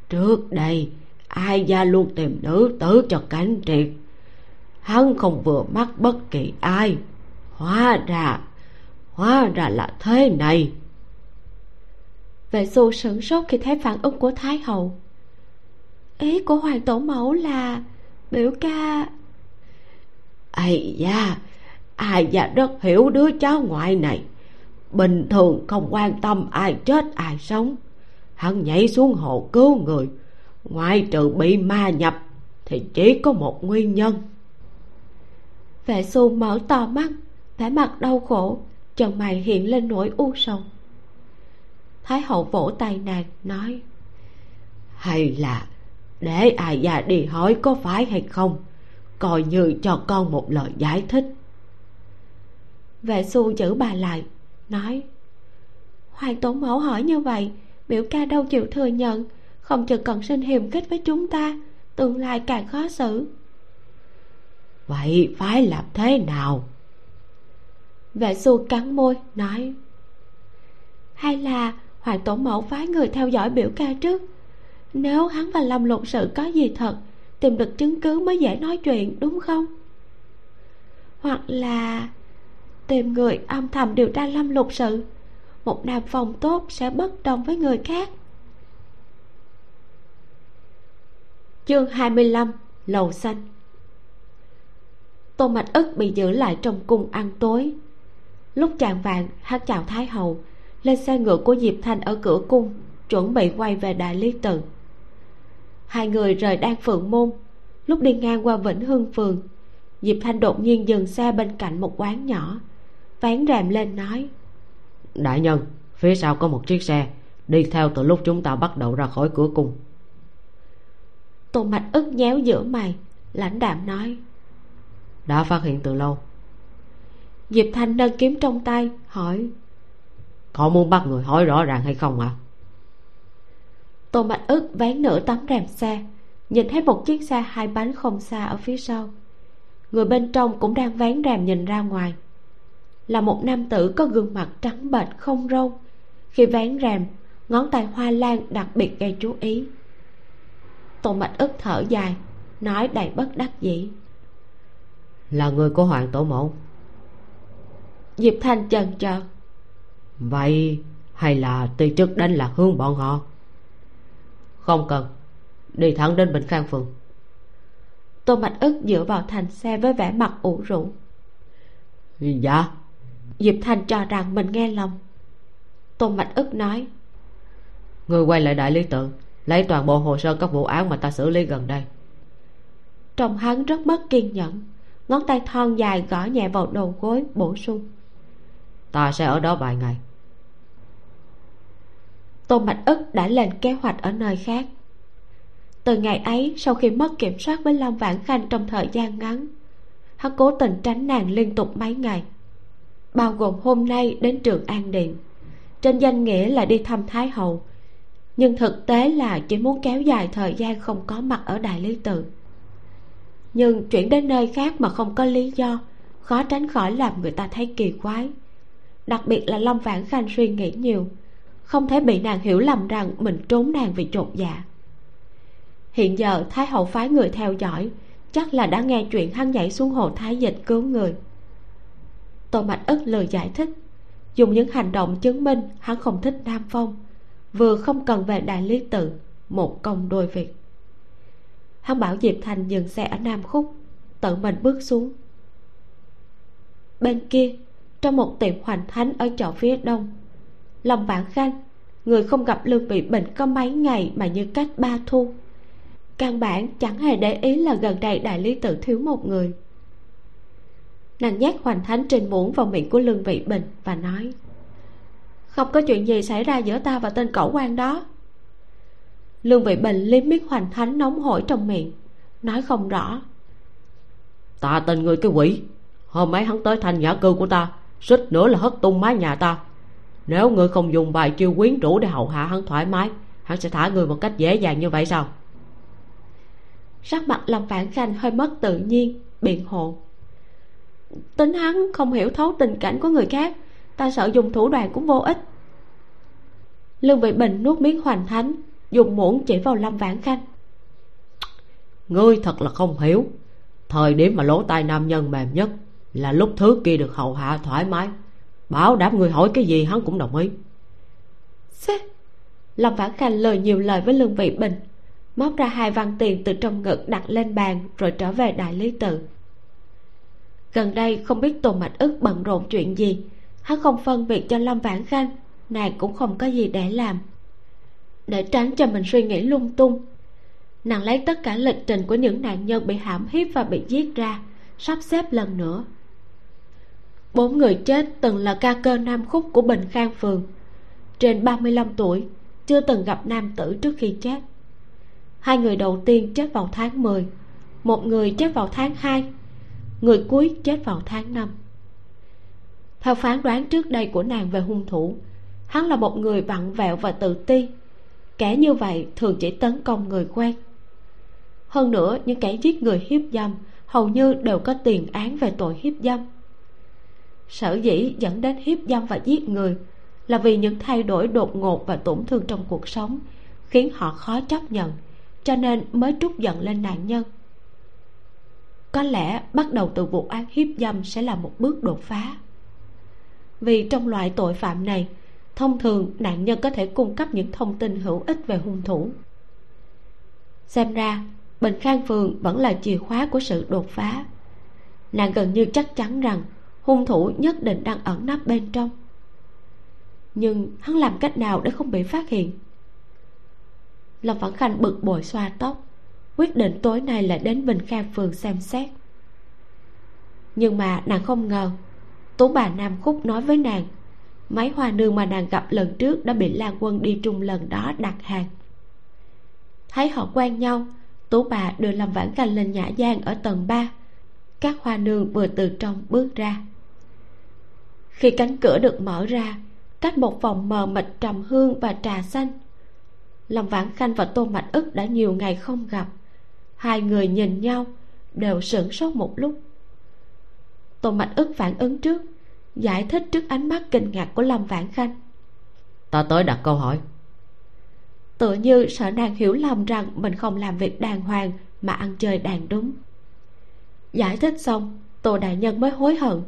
Trước đây ai gia luôn tìm nữ tử cho cảnh triệt. Hắn không vừa mắt bất kỳ ai. Hóa ra hóa ra là thế này. Vệ xu sửng sốt khi thấy phản ứng của thái hậu. Ý của hoàng tổ mẫu là biểu ca ây da ai da rất hiểu đứa cháu ngoại này. Bình thường không quan tâm ai chết ai sống. Hắn nhảy xuống hồ cứu người. Ngoại trừ bị ma nhập thì chỉ có một nguyên nhân. Vệ xu mở to mắt vẻ mặt đau khổ chân mày hiện lên nỗi u sầu. Thái hậu vỗ tay nàng nói hay là để ai già đi hỏi có phải hay không? Coi như cho con một lời giải thích vệ xu giữ bà lại nói hoàng tổ mẫu hỏi như vậy biểu ca đâu chịu thừa nhận không chừng cần sinh hiềm khích với chúng ta tương lai càng khó xử. Vậy phải làm thế nào? Vệ xu cắn môi nói hay là hoàng tổ mẫu phái người theo dõi biểu ca trước. Nếu hắn và lâm lục sự có gì thật tìm được chứng cứ mới dễ nói chuyện đúng không? Hoặc là tìm người âm thầm điều tra lâm lục sự. Một nam phòng tốt sẽ bất đồng với người khác. Chương 25 lầu xanh. Tô mạch ức bị giữ lại trong cung ăn tối. Lúc chạng vạn hắn chào thái hậu, lên xe ngựa của diệp thanh ở cửa cung, chuẩn bị quay về đại lý tự. Hai người rời đan phượng môn. Lúc đi ngang qua vĩnh hưng phường, diệp thanh đột nhiên dừng xe bên cạnh một quán nhỏ vén rèm lên nói. Đại nhân phía sau có một chiếc xe đi theo từ lúc chúng ta bắt đầu ra khỏi cửa cung. Tô mạch ức nhéo giữa mày lãnh đạm nói. Đã phát hiện từ lâu. Diệp thanh nâng kiếm trong tay hỏi. Có muốn bắt người hỏi rõ ràng hay không ạ? À? tô mạch ức vén nửa tấm rèm xe nhìn thấy một chiếc xe hai bánh không xa ở phía sau. Người bên trong cũng đang vén rèm nhìn ra ngoài là một nam tử có gương mặt trắng bệch không râu. Khi vén rèm ngón tay hoa lan đặc biệt gây chú ý. Tô mạch ức thở dài nói đầy bất đắc dĩ. Là người của hoàng tổ mẫu. Diệp thanh chần chờ. Vậy hay là ti chức đánh lạc hướng bọn họ? Không cần đi thẳng đến bình khang phường. Tô mạch ức dựa vào thành xe với vẻ mặt ủ rũ. Dạ diệp thanh cho rằng mình nghe lầm. Tô mạch ức nói người quay lại đại lý tự lấy toàn bộ hồ sơ các vụ án mà ta xử lý gần đây. Trông hắn rất mất kiên nhẫn ngón tay thon dài gõ nhẹ vào đầu gối bổ sung. Ta sẽ ở đó vài ngày. Tô mạch ức đã lên kế hoạch ở nơi khác. Từ ngày ấy sau khi mất kiểm soát với long vãn khanh trong thời gian ngắn hắn cố tình tránh nàng liên tục mấy ngày bao gồm hôm nay đến trường an điện trên danh nghĩa là đi thăm thái hậu. Nhưng thực tế là chỉ muốn kéo dài thời gian không có mặt ở đại lý tự. Nhưng chuyển đến nơi khác mà không có lý do, khó tránh khỏi làm người ta thấy kỳ quái. Đặc biệt là long vãn khanh suy nghĩ nhiều, không thể bị nàng hiểu lầm rằng mình trốn nàng vì trột dạ. Hiện giờ thái hậu phái người theo dõi, chắc là đã nghe chuyện hắn nhảy xuống hồ thái dịch cứu người tô mạch ức lời giải thích. Dùng những hành động chứng minh hắn không thích nam phong, vừa không cần về đại lý tự, một công đôi việc. Hắn bảo diệp thành dừng xe ở nam khúc, tự mình bước xuống. Bên kia, trong một tiệm hoành thánh ở chợ phía đông lòng vạn khanh, người không gặp lương bị bệnh có mấy ngày mà như cách ba thu. Căn bản chẳng hề để ý là gần đây đại lý tự thiếu một người nàng nhét hoành thánh trình muỗng vào miệng của lương vị bình và nói không có chuyện gì xảy ra giữa ta và tên cẩu quan đó. Lương vị bình liếm miết hoành thánh nóng hổi trong miệng nói không rõ. Ta tên người cái quỷ. Hôm ấy hắn tới thành nhã cư của ta suýt nữa là hất tung mái nhà ta. Nếu ngươi không dùng bài chiêu quyến rũ để hậu hạ hắn thoải mái hắn sẽ thả người một cách dễ dàng như vậy sao? Sắc mặt lâm vãn khanh hơi mất tự nhiên biện hộ tính hắn không hiểu thấu tình cảnh của người khác ta sợ dùng thủ đoạn cũng vô ích. Lương vị bình nuốt miếng hoành thánh dùng muỗng chỉ vào lâm vãn khanh. Ngươi thật là không hiểu. Thời điểm mà lỗ tai nam nhân mềm nhất là lúc thứ kia được hầu hạ thoải mái. Bảo đảm người hỏi cái gì hắn cũng đồng ý. Xê. lâm vãn khanh lời nhiều lời với lương vị bình móc ra hai văn tiền từ trong ngực đặt lên bàn rồi trở về đại lý tự gần đây không biết tô mạch ức bận rộn chuyện gì. Hắn không phân biệt cho lâm vãn khanh, nàng cũng không có gì để làm. Để tránh cho mình suy nghĩ lung tung, nàng lấy tất cả lịch trình của những nạn nhân bị hãm hiếp và bị giết ra, sắp xếp lần nữa. Bốn người chết từng là ca cơ nam khúc của bình khang phường. Trên 35 tuổi, chưa từng gặp nam tử trước khi chết. Hai người đầu tiên chết vào tháng 10 một người chết vào tháng 2 người cuối chết vào tháng năm. theo phán đoán trước đây của nàng về hung thủ, hắn là một người vặn vẹo và tự ti. Kẻ như vậy thường chỉ tấn công người quen. Hơn nữa, những kẻ giết người hiếp dâm hầu như đều có tiền án về tội hiếp dâm. Sở dĩ dẫn đến hiếp dâm và giết người là vì những thay đổi đột ngột và tổn thương trong cuộc sống khiến họ khó chấp nhận, cho nên mới trút giận lên nạn nhân có lẽ bắt đầu từ vụ án hiếp dâm sẽ là một bước đột phá. Vì trong loại tội phạm này, thông thường nạn nhân có thể cung cấp những thông tin hữu ích về hung thủ. Xem ra, bình khang phường vẫn là chìa khóa của sự đột phá. Nàng gần như chắc chắn rằng hung thủ nhất định đang ẩn nấp bên trong. Nhưng hắn làm cách nào để không bị phát hiện? Lâm phản khanh bực bội xoa tóc quyết định tối nay là đến bình khang phường xem xét. Nhưng mà nàng không ngờ, tú bà nam khúc nói với nàng, mấy hoa nương mà nàng gặp lần trước đã bị lan quân đi trung lần đó đặt hàng. Thấy họ quen nhau, tú bà đưa lâm vãn canh lên nhã gian ở tầng 3 các hoa nương vừa từ trong bước ra. Khi cánh cửa được mở ra, cách một phòng mờ mịt trầm hương và trà xanh, lâm vãn khanh và tô mạch ức đã nhiều ngày không gặp hai người nhìn nhau đều sửng sốt một lúc. Tô mạch ức phản ứng trước giải thích trước ánh mắt kinh ngạc của lâm vãn khanh. Ta tới đặt câu hỏi. Tựa như sợ nàng hiểu lầm rằng mình không làm việc đàng hoàng mà ăn chơi đàng đúng. Giải thích xong tô đại nhân mới hối hận.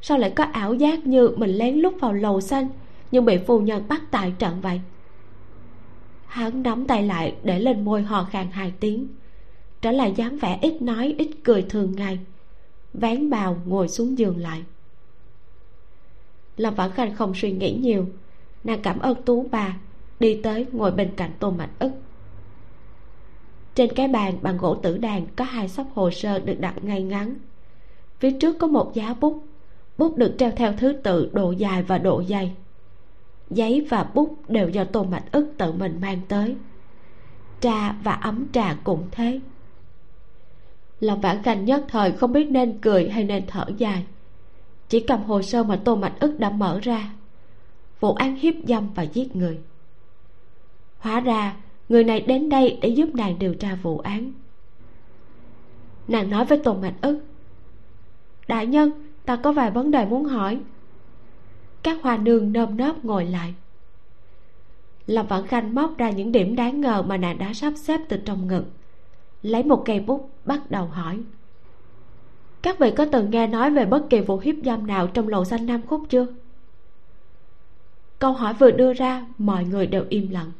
Sao lại có ảo giác như mình lén lút vào lầu xanh nhưng bị phu nhân bắt tại trận vậy? Hắn nắm tay lại để lên môi hò khàn hai tiếng trở lại dáng vẻ ít nói, ít cười thường ngày. Vén bào ngồi xuống giường lại. Lâm vãn khanh không suy nghĩ nhiều. Nàng cảm ơn tú bà, đi tới ngồi bên cạnh tô mạch ức. Trên cái bàn bằng gỗ tử đàn có hai sắp hồ sơ được đặt ngay ngắn. Phía trước có một giá bút. Bút được treo theo thứ tự độ dài và độ dày. Giấy và bút đều do tô mạch ức tự mình mang tới. Trà và ấm trà cũng thế lòng vãn khanh nhất thời không biết nên cười hay nên thở dài. Chỉ cầm hồ sơ mà tô mạch ức đã mở ra. Vụ án hiếp dâm và giết người. Hóa ra, người này đến đây để giúp nàng điều tra vụ án. Nàng nói với tô mạch ức, đại nhân, ta có vài vấn đề muốn hỏi. Các hoa nương nơm nớp ngồi lại. Lâm vãn khanh móc ra những điểm đáng ngờ mà nàng đã sắp xếp từ trong ngực lấy một cây bút, bắt đầu hỏi. Các vị có từng nghe nói về bất kỳ vụ hiếp dâm nào trong lầu xanh nam khúc chưa? Câu hỏi vừa đưa ra, mọi người đều im lặng.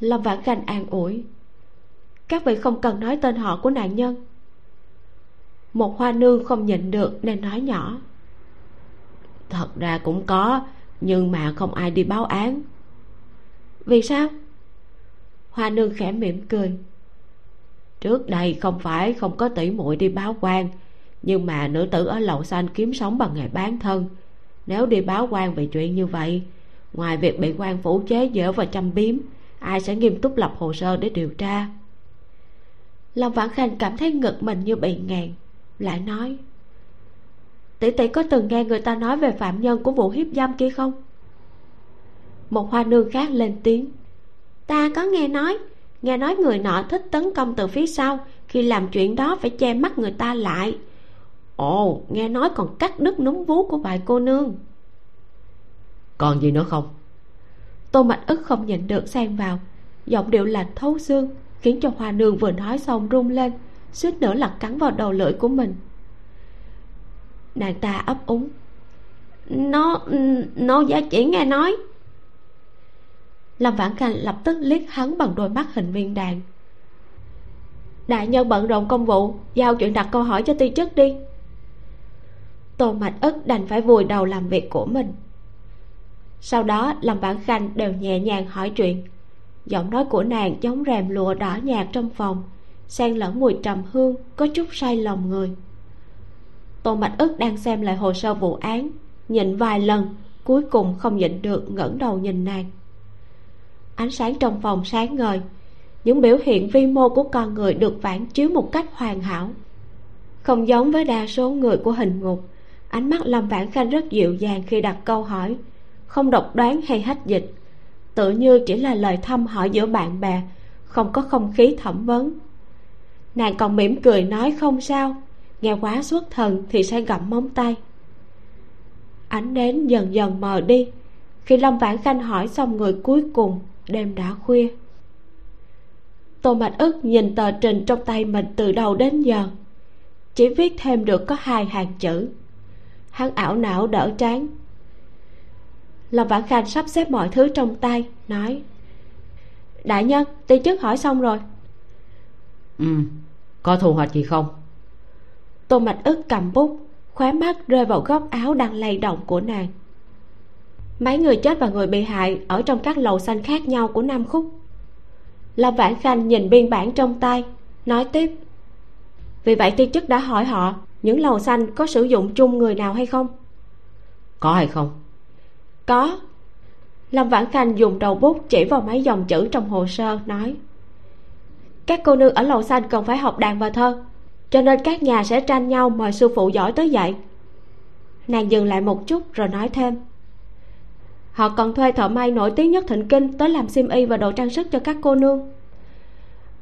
Lâm vãn khanh an ủi. Các vị không cần nói tên họ của nạn nhân. Một hoa nương không nhịn được nên nói nhỏ. Thật ra cũng có, nhưng mà không ai đi báo án. Vì sao? Hoa nương khẽ mỉm cười trước đây không phải không có tỷ muội đi báo quan, nhưng mà nữ tử ở lậu xanh kiếm sống bằng nghề bán thân. Nếu đi báo quan về chuyện như vậy, ngoài việc bị quan phủ chế giễu và châm biếm, ai sẽ nghiêm túc lập hồ sơ để điều tra? Long vãn khanh cảm thấy ngực mình như bị ngàn lại nói, tỷ tỷ có từng nghe người ta nói về phạm nhân của vụ hiếp dâm kia không? Một hoa nương khác lên tiếng, ta có nghe nói nghe nói người nọ thích tấn công từ phía sau khi làm chuyện đó phải che mắt người ta lại. Ồ nghe nói còn cắt đứt núm vú của vài cô nương. Còn gì nữa không? Tô mạch ức không nhịn được xen vào. Giọng điệu lạnh thấu xương khiến cho hoa nương vừa nói xong run lên suýt nữa lật cắn vào đầu lưỡi của mình. Nàng ta ấp úng. Nó nó giá chỉ nghe nói lâm vãn khanh lập tức liếc hắn bằng đôi mắt hình viên đạn. Đại nhân bận rộn công vụ, giao chuyện đặt câu hỏi cho ti chức đi. Tô mạch ức đành phải vùi đầu làm việc của mình. Sau đó, lâm vãn khanh đều nhẹ nhàng hỏi chuyện. Giọng nói của nàng giống rèm lụa đỏ nhạt trong phòng, xen lẫn mùi trầm hương, có chút say lòng người. Tô mạch ức đang xem lại hồ sơ vụ án, nhìn vài lần, cuối cùng không nhịn được ngẩng đầu nhìn nàng ánh sáng trong phòng sáng ngời. Những biểu hiện vi mô của con người được phản chiếu một cách hoàn hảo. Không giống với đa số người của hình ngục, ánh mắt lâm vãn khanh rất dịu dàng khi đặt câu hỏi, không độc đoán hay hách dịch. Tự như chỉ là lời thăm hỏi giữa bạn bè, không có không khí thẩm vấn. Nàng còn mỉm cười nói không sao, nghe quá xuất thần thì sẽ gặm móng tay. Ánh đến dần dần mờ đi, khi lâm vãn khanh hỏi xong người cuối cùng đêm đã khuya. Tô mạch ức nhìn tờ trình trong tay mình từ đầu đến giờ chỉ viết thêm được có hai hàng chữ. Hắn ảo não đỡ trán. Lâm vãn khanh sắp xếp mọi thứ trong tay nói đại nhân ti chức hỏi xong rồi. Ừ có thu hoạch gì không? Tô mạch ức cầm bút khóe mắt rơi vào góc áo đang lay động của nàng mấy người chết và người bị hại ở trong các lầu xanh khác nhau của nam khúc. Lâm vãn khanh nhìn biên bản trong tay nói tiếp. Vì vậy tiên chức đã hỏi họ những lầu xanh có sử dụng chung người nào hay không? Có hay không? Có. Lâm vãn khanh dùng đầu bút chỉ vào mấy dòng chữ trong hồ sơ nói. Các cô nương ở lầu xanh cần phải học đàn và thơ cho nên các nhà sẽ tranh nhau mời sư phụ giỏi tới dạy. Nàng dừng lại một chút rồi nói thêm họ còn thuê thợ may nổi tiếng nhất thịnh kinh tới làm xiêm y và đồ trang sức cho các cô nương.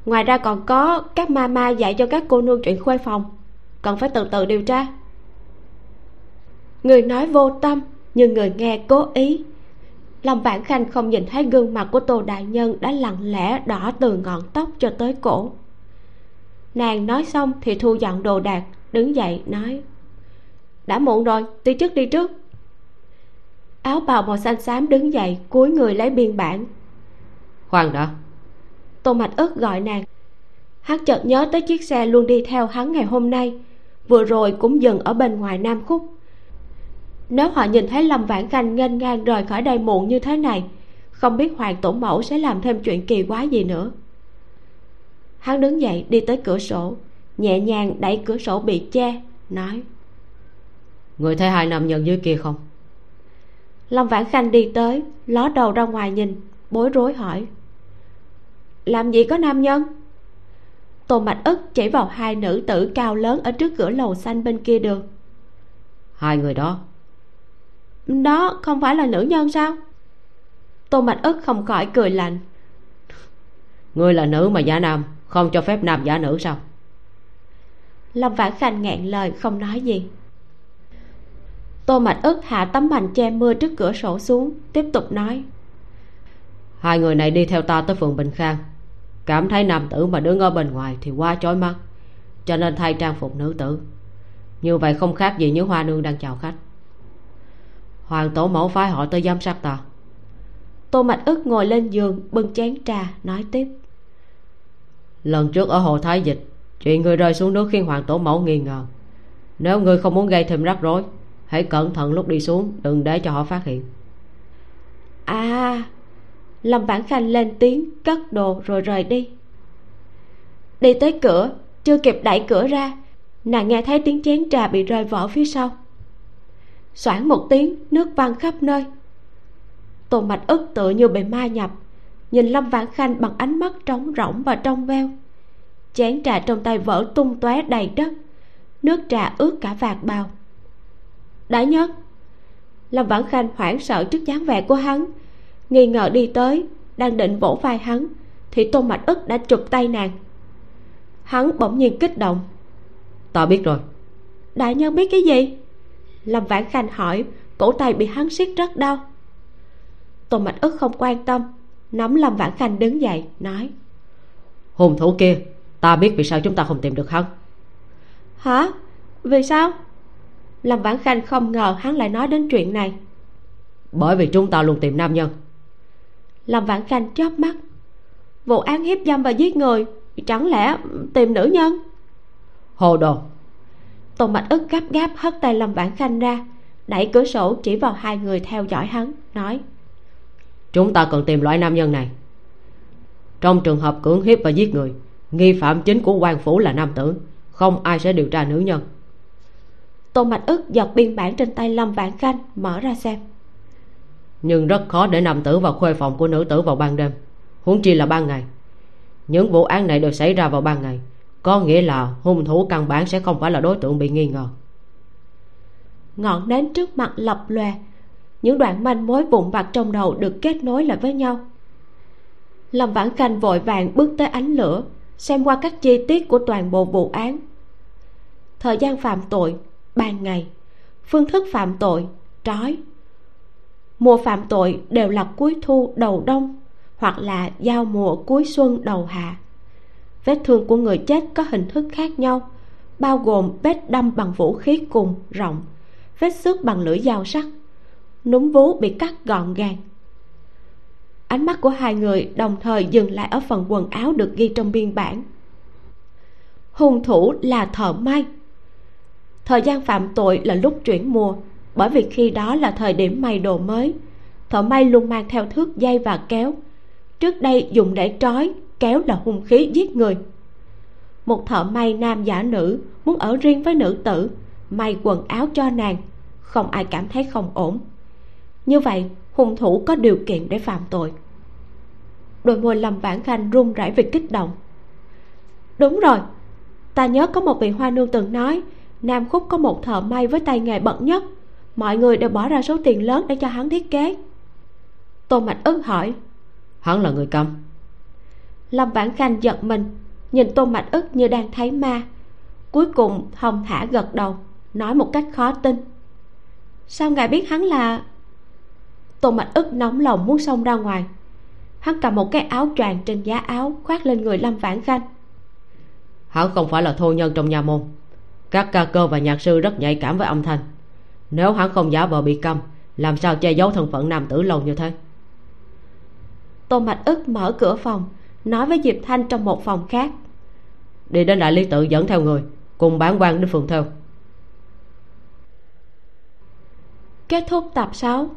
Ngoài ra còn có các ma ma dạy cho các cô nương chuyện khuê phòng. Cần phải từ từ điều tra. Người nói vô tâm, nhưng người nghe cố ý. Lâm vãn khanh không nhìn thấy gương mặt của tô đại nhân đã lặng lẽ đỏ từ ngọn tóc cho tới cổ. Nàng nói xong thì thu dọn đồ đạc, đứng dậy nói, đã muộn rồi, đi trước đi trước áo bào màu xanh xám đứng dậy cúi người lấy biên bản. Khoan đã. Tô mạch ức gọi nàng. Hắn chợt nhớ tới chiếc xe luôn đi theo hắn ngày hôm nay vừa rồi cũng dừng ở bên ngoài nam khúc. Nếu họ nhìn thấy lâm vãn khanh nghênh ngang rời khỏi đây muộn như thế này không biết hoàng tổ mẫu sẽ làm thêm chuyện kỳ quái gì nữa. Hắn đứng dậy đi tới cửa sổ nhẹ nhàng đẩy cửa sổ bị che nói người thấy hai nam nhân dưới kia không lâm vãn khanh đi tới ló đầu ra ngoài nhìn bối rối hỏi. Làm gì có nam nhân? Tô mạch ức chỉ vào hai nữ tử cao lớn ở trước cửa lầu xanh bên kia đường. Hai người đó? Đó không phải là nữ nhân sao? Tô mạch ức không khỏi cười lạnh. Ngươi là nữ mà giả nam không cho phép nam giả nữ sao? Lâm vãn khanh ngẹn lời không nói gì tô mạch ức hạ tấm mành che mưa trước cửa sổ xuống tiếp tục nói. Hai người này đi theo ta tới phường bình khang. Cảm thấy nam tử mà đứng ở bên ngoài thì quá chói mắt cho nên thay trang phục nữ tử. Như vậy không khác gì như hoa nương đang chào khách. Hoàng tổ mẫu phái họ tới giám sát ta. Tô mạch ức ngồi lên giường bưng chén trà nói tiếp. Lần trước ở hồ thái dịch chuyện người rơi xuống nước khiến hoàng tổ mẫu nghi ngờ. Nếu người không muốn gây thêm rắc rối hãy cẩn thận lúc đi xuống, đừng để cho họ phát hiện. À lâm bản khanh lên tiếng, cất đồ rồi rời đi. Đi tới cửa, chưa kịp đẩy cửa ra, nàng nghe thấy tiếng chén trà bị rơi vỡ phía sau. Xoảng một tiếng, nước văng khắp nơi. Tô mạch ức tựa như bị ma nhập, nhìn lâm vãn khanh bằng ánh mắt trống rỗng và trong veo. Chén trà trong tay vỡ tung tóe đầy đất, nước trà ướt cả vạt bào đã nhất. Lâm vãn khanh hoảng sợ trước dáng vẻ của hắn nghi ngờ đi tới đang định vỗ vai hắn thì tôn mạch ức đã chụp tay nàng. Hắn bỗng nhiên kích động. Ta biết rồi. Đại nhân biết cái gì? Lâm vãn khanh hỏi cổ tay bị hắn siết rất đau. Tôn mạch ức không quan tâm nắm lâm vãn khanh đứng dậy nói. Hung thủ kia ta biết vì sao chúng ta không tìm được hắn. Hả? Vì sao lâm vãn khanh không ngờ hắn lại nói đến chuyện này. Bởi vì chúng ta luôn tìm nam nhân. Lâm vãn khanh chớp mắt. Vụ án hiếp dâm và giết người chẳng lẽ tìm nữ nhân? Hồ đồ. Tôn mạch ức gấp gáp hất tay lâm vãn khanh ra đẩy cửa sổ chỉ vào hai người theo dõi hắn nói chúng ta cần tìm loại nam nhân này. Trong trường hợp cưỡng hiếp và giết người nghi phạm chính của quan phủ là nam tử không ai sẽ điều tra nữ nhân tôn mạch ức giật biên bản trên tay lâm vãn khanh mở ra xem. Nhưng rất khó để nam tử vào khuê phòng của nữ tử vào ban đêm. Huống chi là ban ngày. Những vụ án này đều xảy ra vào ban ngày. Có nghĩa là hung thủ căn bản sẽ không phải là đối tượng bị nghi ngờ. Ngọn nến trước mặt lập lòe. Những đoạn manh mối vụn vặt trong đầu được kết nối lại với nhau. Lâm vãn khanh vội vàng bước tới ánh lửa xem qua các chi tiết của toàn bộ vụ án. Thời gian phạm tội ban ngày, phương thức phạm tội, trói. Mùa phạm tội đều là cuối thu đầu đông, hoặc là giao mùa cuối xuân đầu hạ. Vết thương của người chết có hình thức khác nhau, bao gồm vết đâm bằng vũ khí cùng rộng, vết xước bằng lưỡi dao sắc, núm vú bị cắt gọn gàng. Ánh mắt của hai người đồng thời dừng lại ở phần quần áo được ghi trong biên bản. Hung thủ là thợ may thời gian phạm tội là lúc chuyển mùa, bởi vì khi đó là thời điểm may đồ mới. Thợ may luôn mang theo thước dây và kéo. Trước đây dùng để trói, kéo là hung khí giết người. Một thợ may nam giả nữ muốn ở riêng với nữ tử, may quần áo cho nàng, không ai cảm thấy không ổn. Như vậy, hung thủ có điều kiện để phạm tội. Đôi môi lâm vãn khanh run rẩy vì kích động. Đúng rồi, ta nhớ có một vị hoa nương từng nói nam khúc có một thợ may với tay nghề bậc nhất. Mọi người đều bỏ ra số tiền lớn để cho hắn thiết kế. Tô mạch ức hỏi. Hắn là người câm lâm vãn khanh giật mình nhìn tô mạch ức như đang thấy ma. Cuối cùng thông thả gật đầu nói một cách khó tin. Sao ngài biết hắn là tô mạch ức nóng lòng muốn xông ra ngoài. Hắn cầm một cái áo choàng trên giá áo khoác lên người lâm vãn khanh. Hắn không phải là thô nhân trong nhà môn các ca cơ và nhạc sư rất nhạy cảm với âm thanh. Nếu hắn không giả vờ bị câm làm sao che giấu thân phận nam tử lâu như thế? Tô mạch ức mở cửa phòng nói với diệp thanh trong một phòng khác. Đi đến đại lý tự dẫn theo người cùng bán quan đến phường theo. Kết thúc tập 6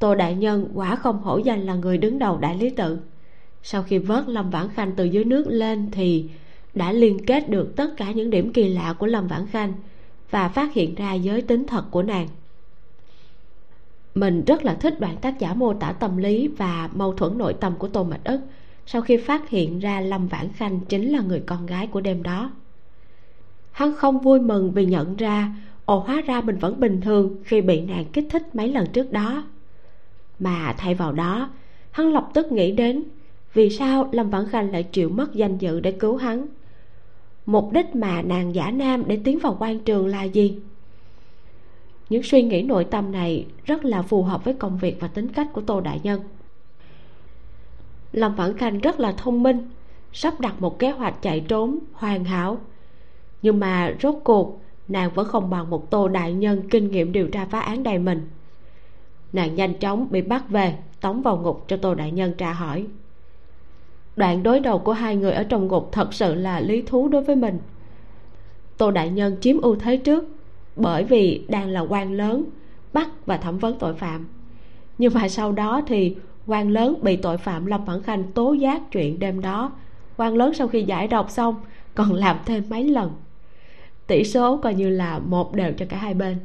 tô đại nhân quả không hổ danh là người đứng đầu đại lý tự. Sau khi vớt lâm vãn khanh từ dưới nước lên thì đã liên kết được tất cả những điểm kỳ lạ của lâm vãn khanh và phát hiện ra giới tính thật của nàng. Mình rất là thích đoạn tác giả mô tả tâm lý và mâu thuẫn nội tâm của tô mạch ức sau khi phát hiện ra lâm vãn khanh chính là người con gái của đêm đó. Hắn không vui mừng vì nhận ra ồ hóa ra mình vẫn bình thường khi bị nàng kích thích mấy lần trước đó. Mà thay vào đó, hắn lập tức nghĩ đến vì sao lâm vãn khanh lại chịu mất danh dự để cứu hắn mục đích mà nàng giả nam để tiến vào quan trường là gì? Những suy nghĩ nội tâm này rất là phù hợp với công việc và tính cách của tô đại nhân. Lâm vãn khanh rất là thông minh, sắp đặt một kế hoạch chạy trốn, hoàn hảo. Nhưng mà rốt cuộc, nàng vẫn không bằng một tô đại nhân kinh nghiệm điều tra phá án đầy mình. Nàng nhanh chóng bị bắt về, tống vào ngục cho tô đại nhân tra hỏi đoạn đối đầu của hai người ở trong ngục thật sự là lý thú đối với mình. Tô đại nhân chiếm ưu thế trước, bởi vì đang là quan lớn, bắt và thẩm vấn tội phạm. Nhưng mà sau đó thì quan lớn bị tội phạm lâm phản khanh tố giác chuyện đêm đó. Quan lớn sau khi giải độc xong, còn làm thêm mấy lần. Tỷ số coi như là một đều cho cả hai bên.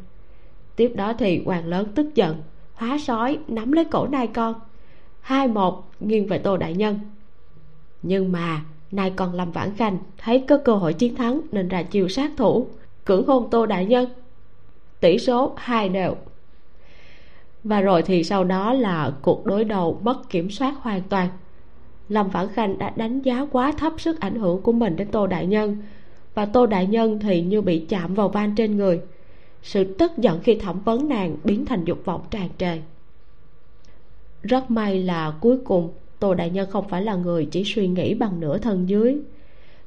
Tiếp đó thì quan lớn tức giận, hóa sói, nắm lấy cổ nai con. Hai một nghiêng về tô đại nhân nhưng mà, nay còn lâm vãn khanh, thấy có cơ hội chiến thắng nên ra chiều sát thủ. Cưỡng hôn tô đại nhân. Tỷ số hai đều. Và rồi thì sau đó là cuộc đối đầu mất kiểm soát hoàn toàn. Lâm vãn khanh đã đánh giá quá thấp sức ảnh hưởng của mình đến tô đại nhân. Và tô đại nhân thì như bị chạm vào van trên người. Sự tức giận khi thẩm vấn nàng biến thành dục vọng tràn trề. Rất may là cuối cùng tô đại nhân không phải là người chỉ suy nghĩ bằng nửa thân dưới.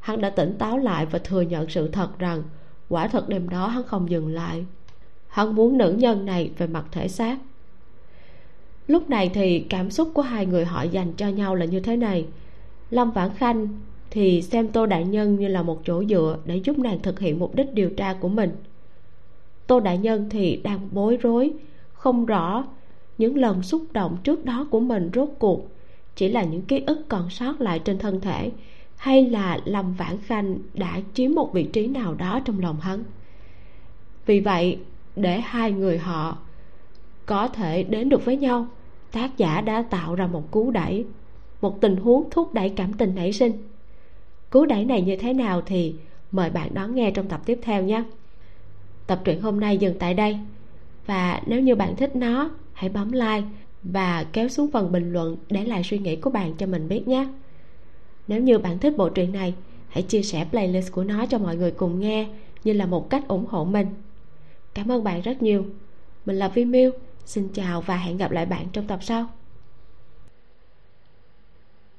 Hắn đã tỉnh táo lại và thừa nhận sự thật rằng, quả thật đêm đó hắn không dừng lại. Hắn muốn nữ nhân này về mặt thể xác. Lúc này thì cảm xúc của hai người họ dành cho nhau là như thế này. Lâm vãn khanh thì xem tô đại nhân như là một chỗ dựa để giúp nàng thực hiện mục đích điều tra của mình. Tô đại nhân thì đang bối rối, không rõ những lần xúc động trước đó của mình rốt cuộc chỉ là những ký ức còn sót lại trên thân thể, hay là lâm vãn khanh đã chiếm một vị trí nào đó trong lòng hắn. Vì vậy, để hai người họ có thể đến được với nhau, tác giả đã tạo ra một cú đẩy, một tình huống thúc đẩy cảm tình nảy sinh. Cú đẩy này như thế nào thì mời bạn đón nghe trong tập tiếp theo nhé. Tập truyện hôm nay dừng tại đây, và nếu như bạn thích nó, hãy bấm like và kéo xuống phần bình luận để lại suy nghĩ của bạn cho mình biết nhé. Nếu như bạn thích bộ truyện này, hãy chia sẻ playlist của nó cho mọi người cùng nghe như là một cách ủng hộ mình. Cảm ơn bạn rất nhiều. Mình là vi miu. Xin chào và hẹn gặp lại bạn trong tập sau.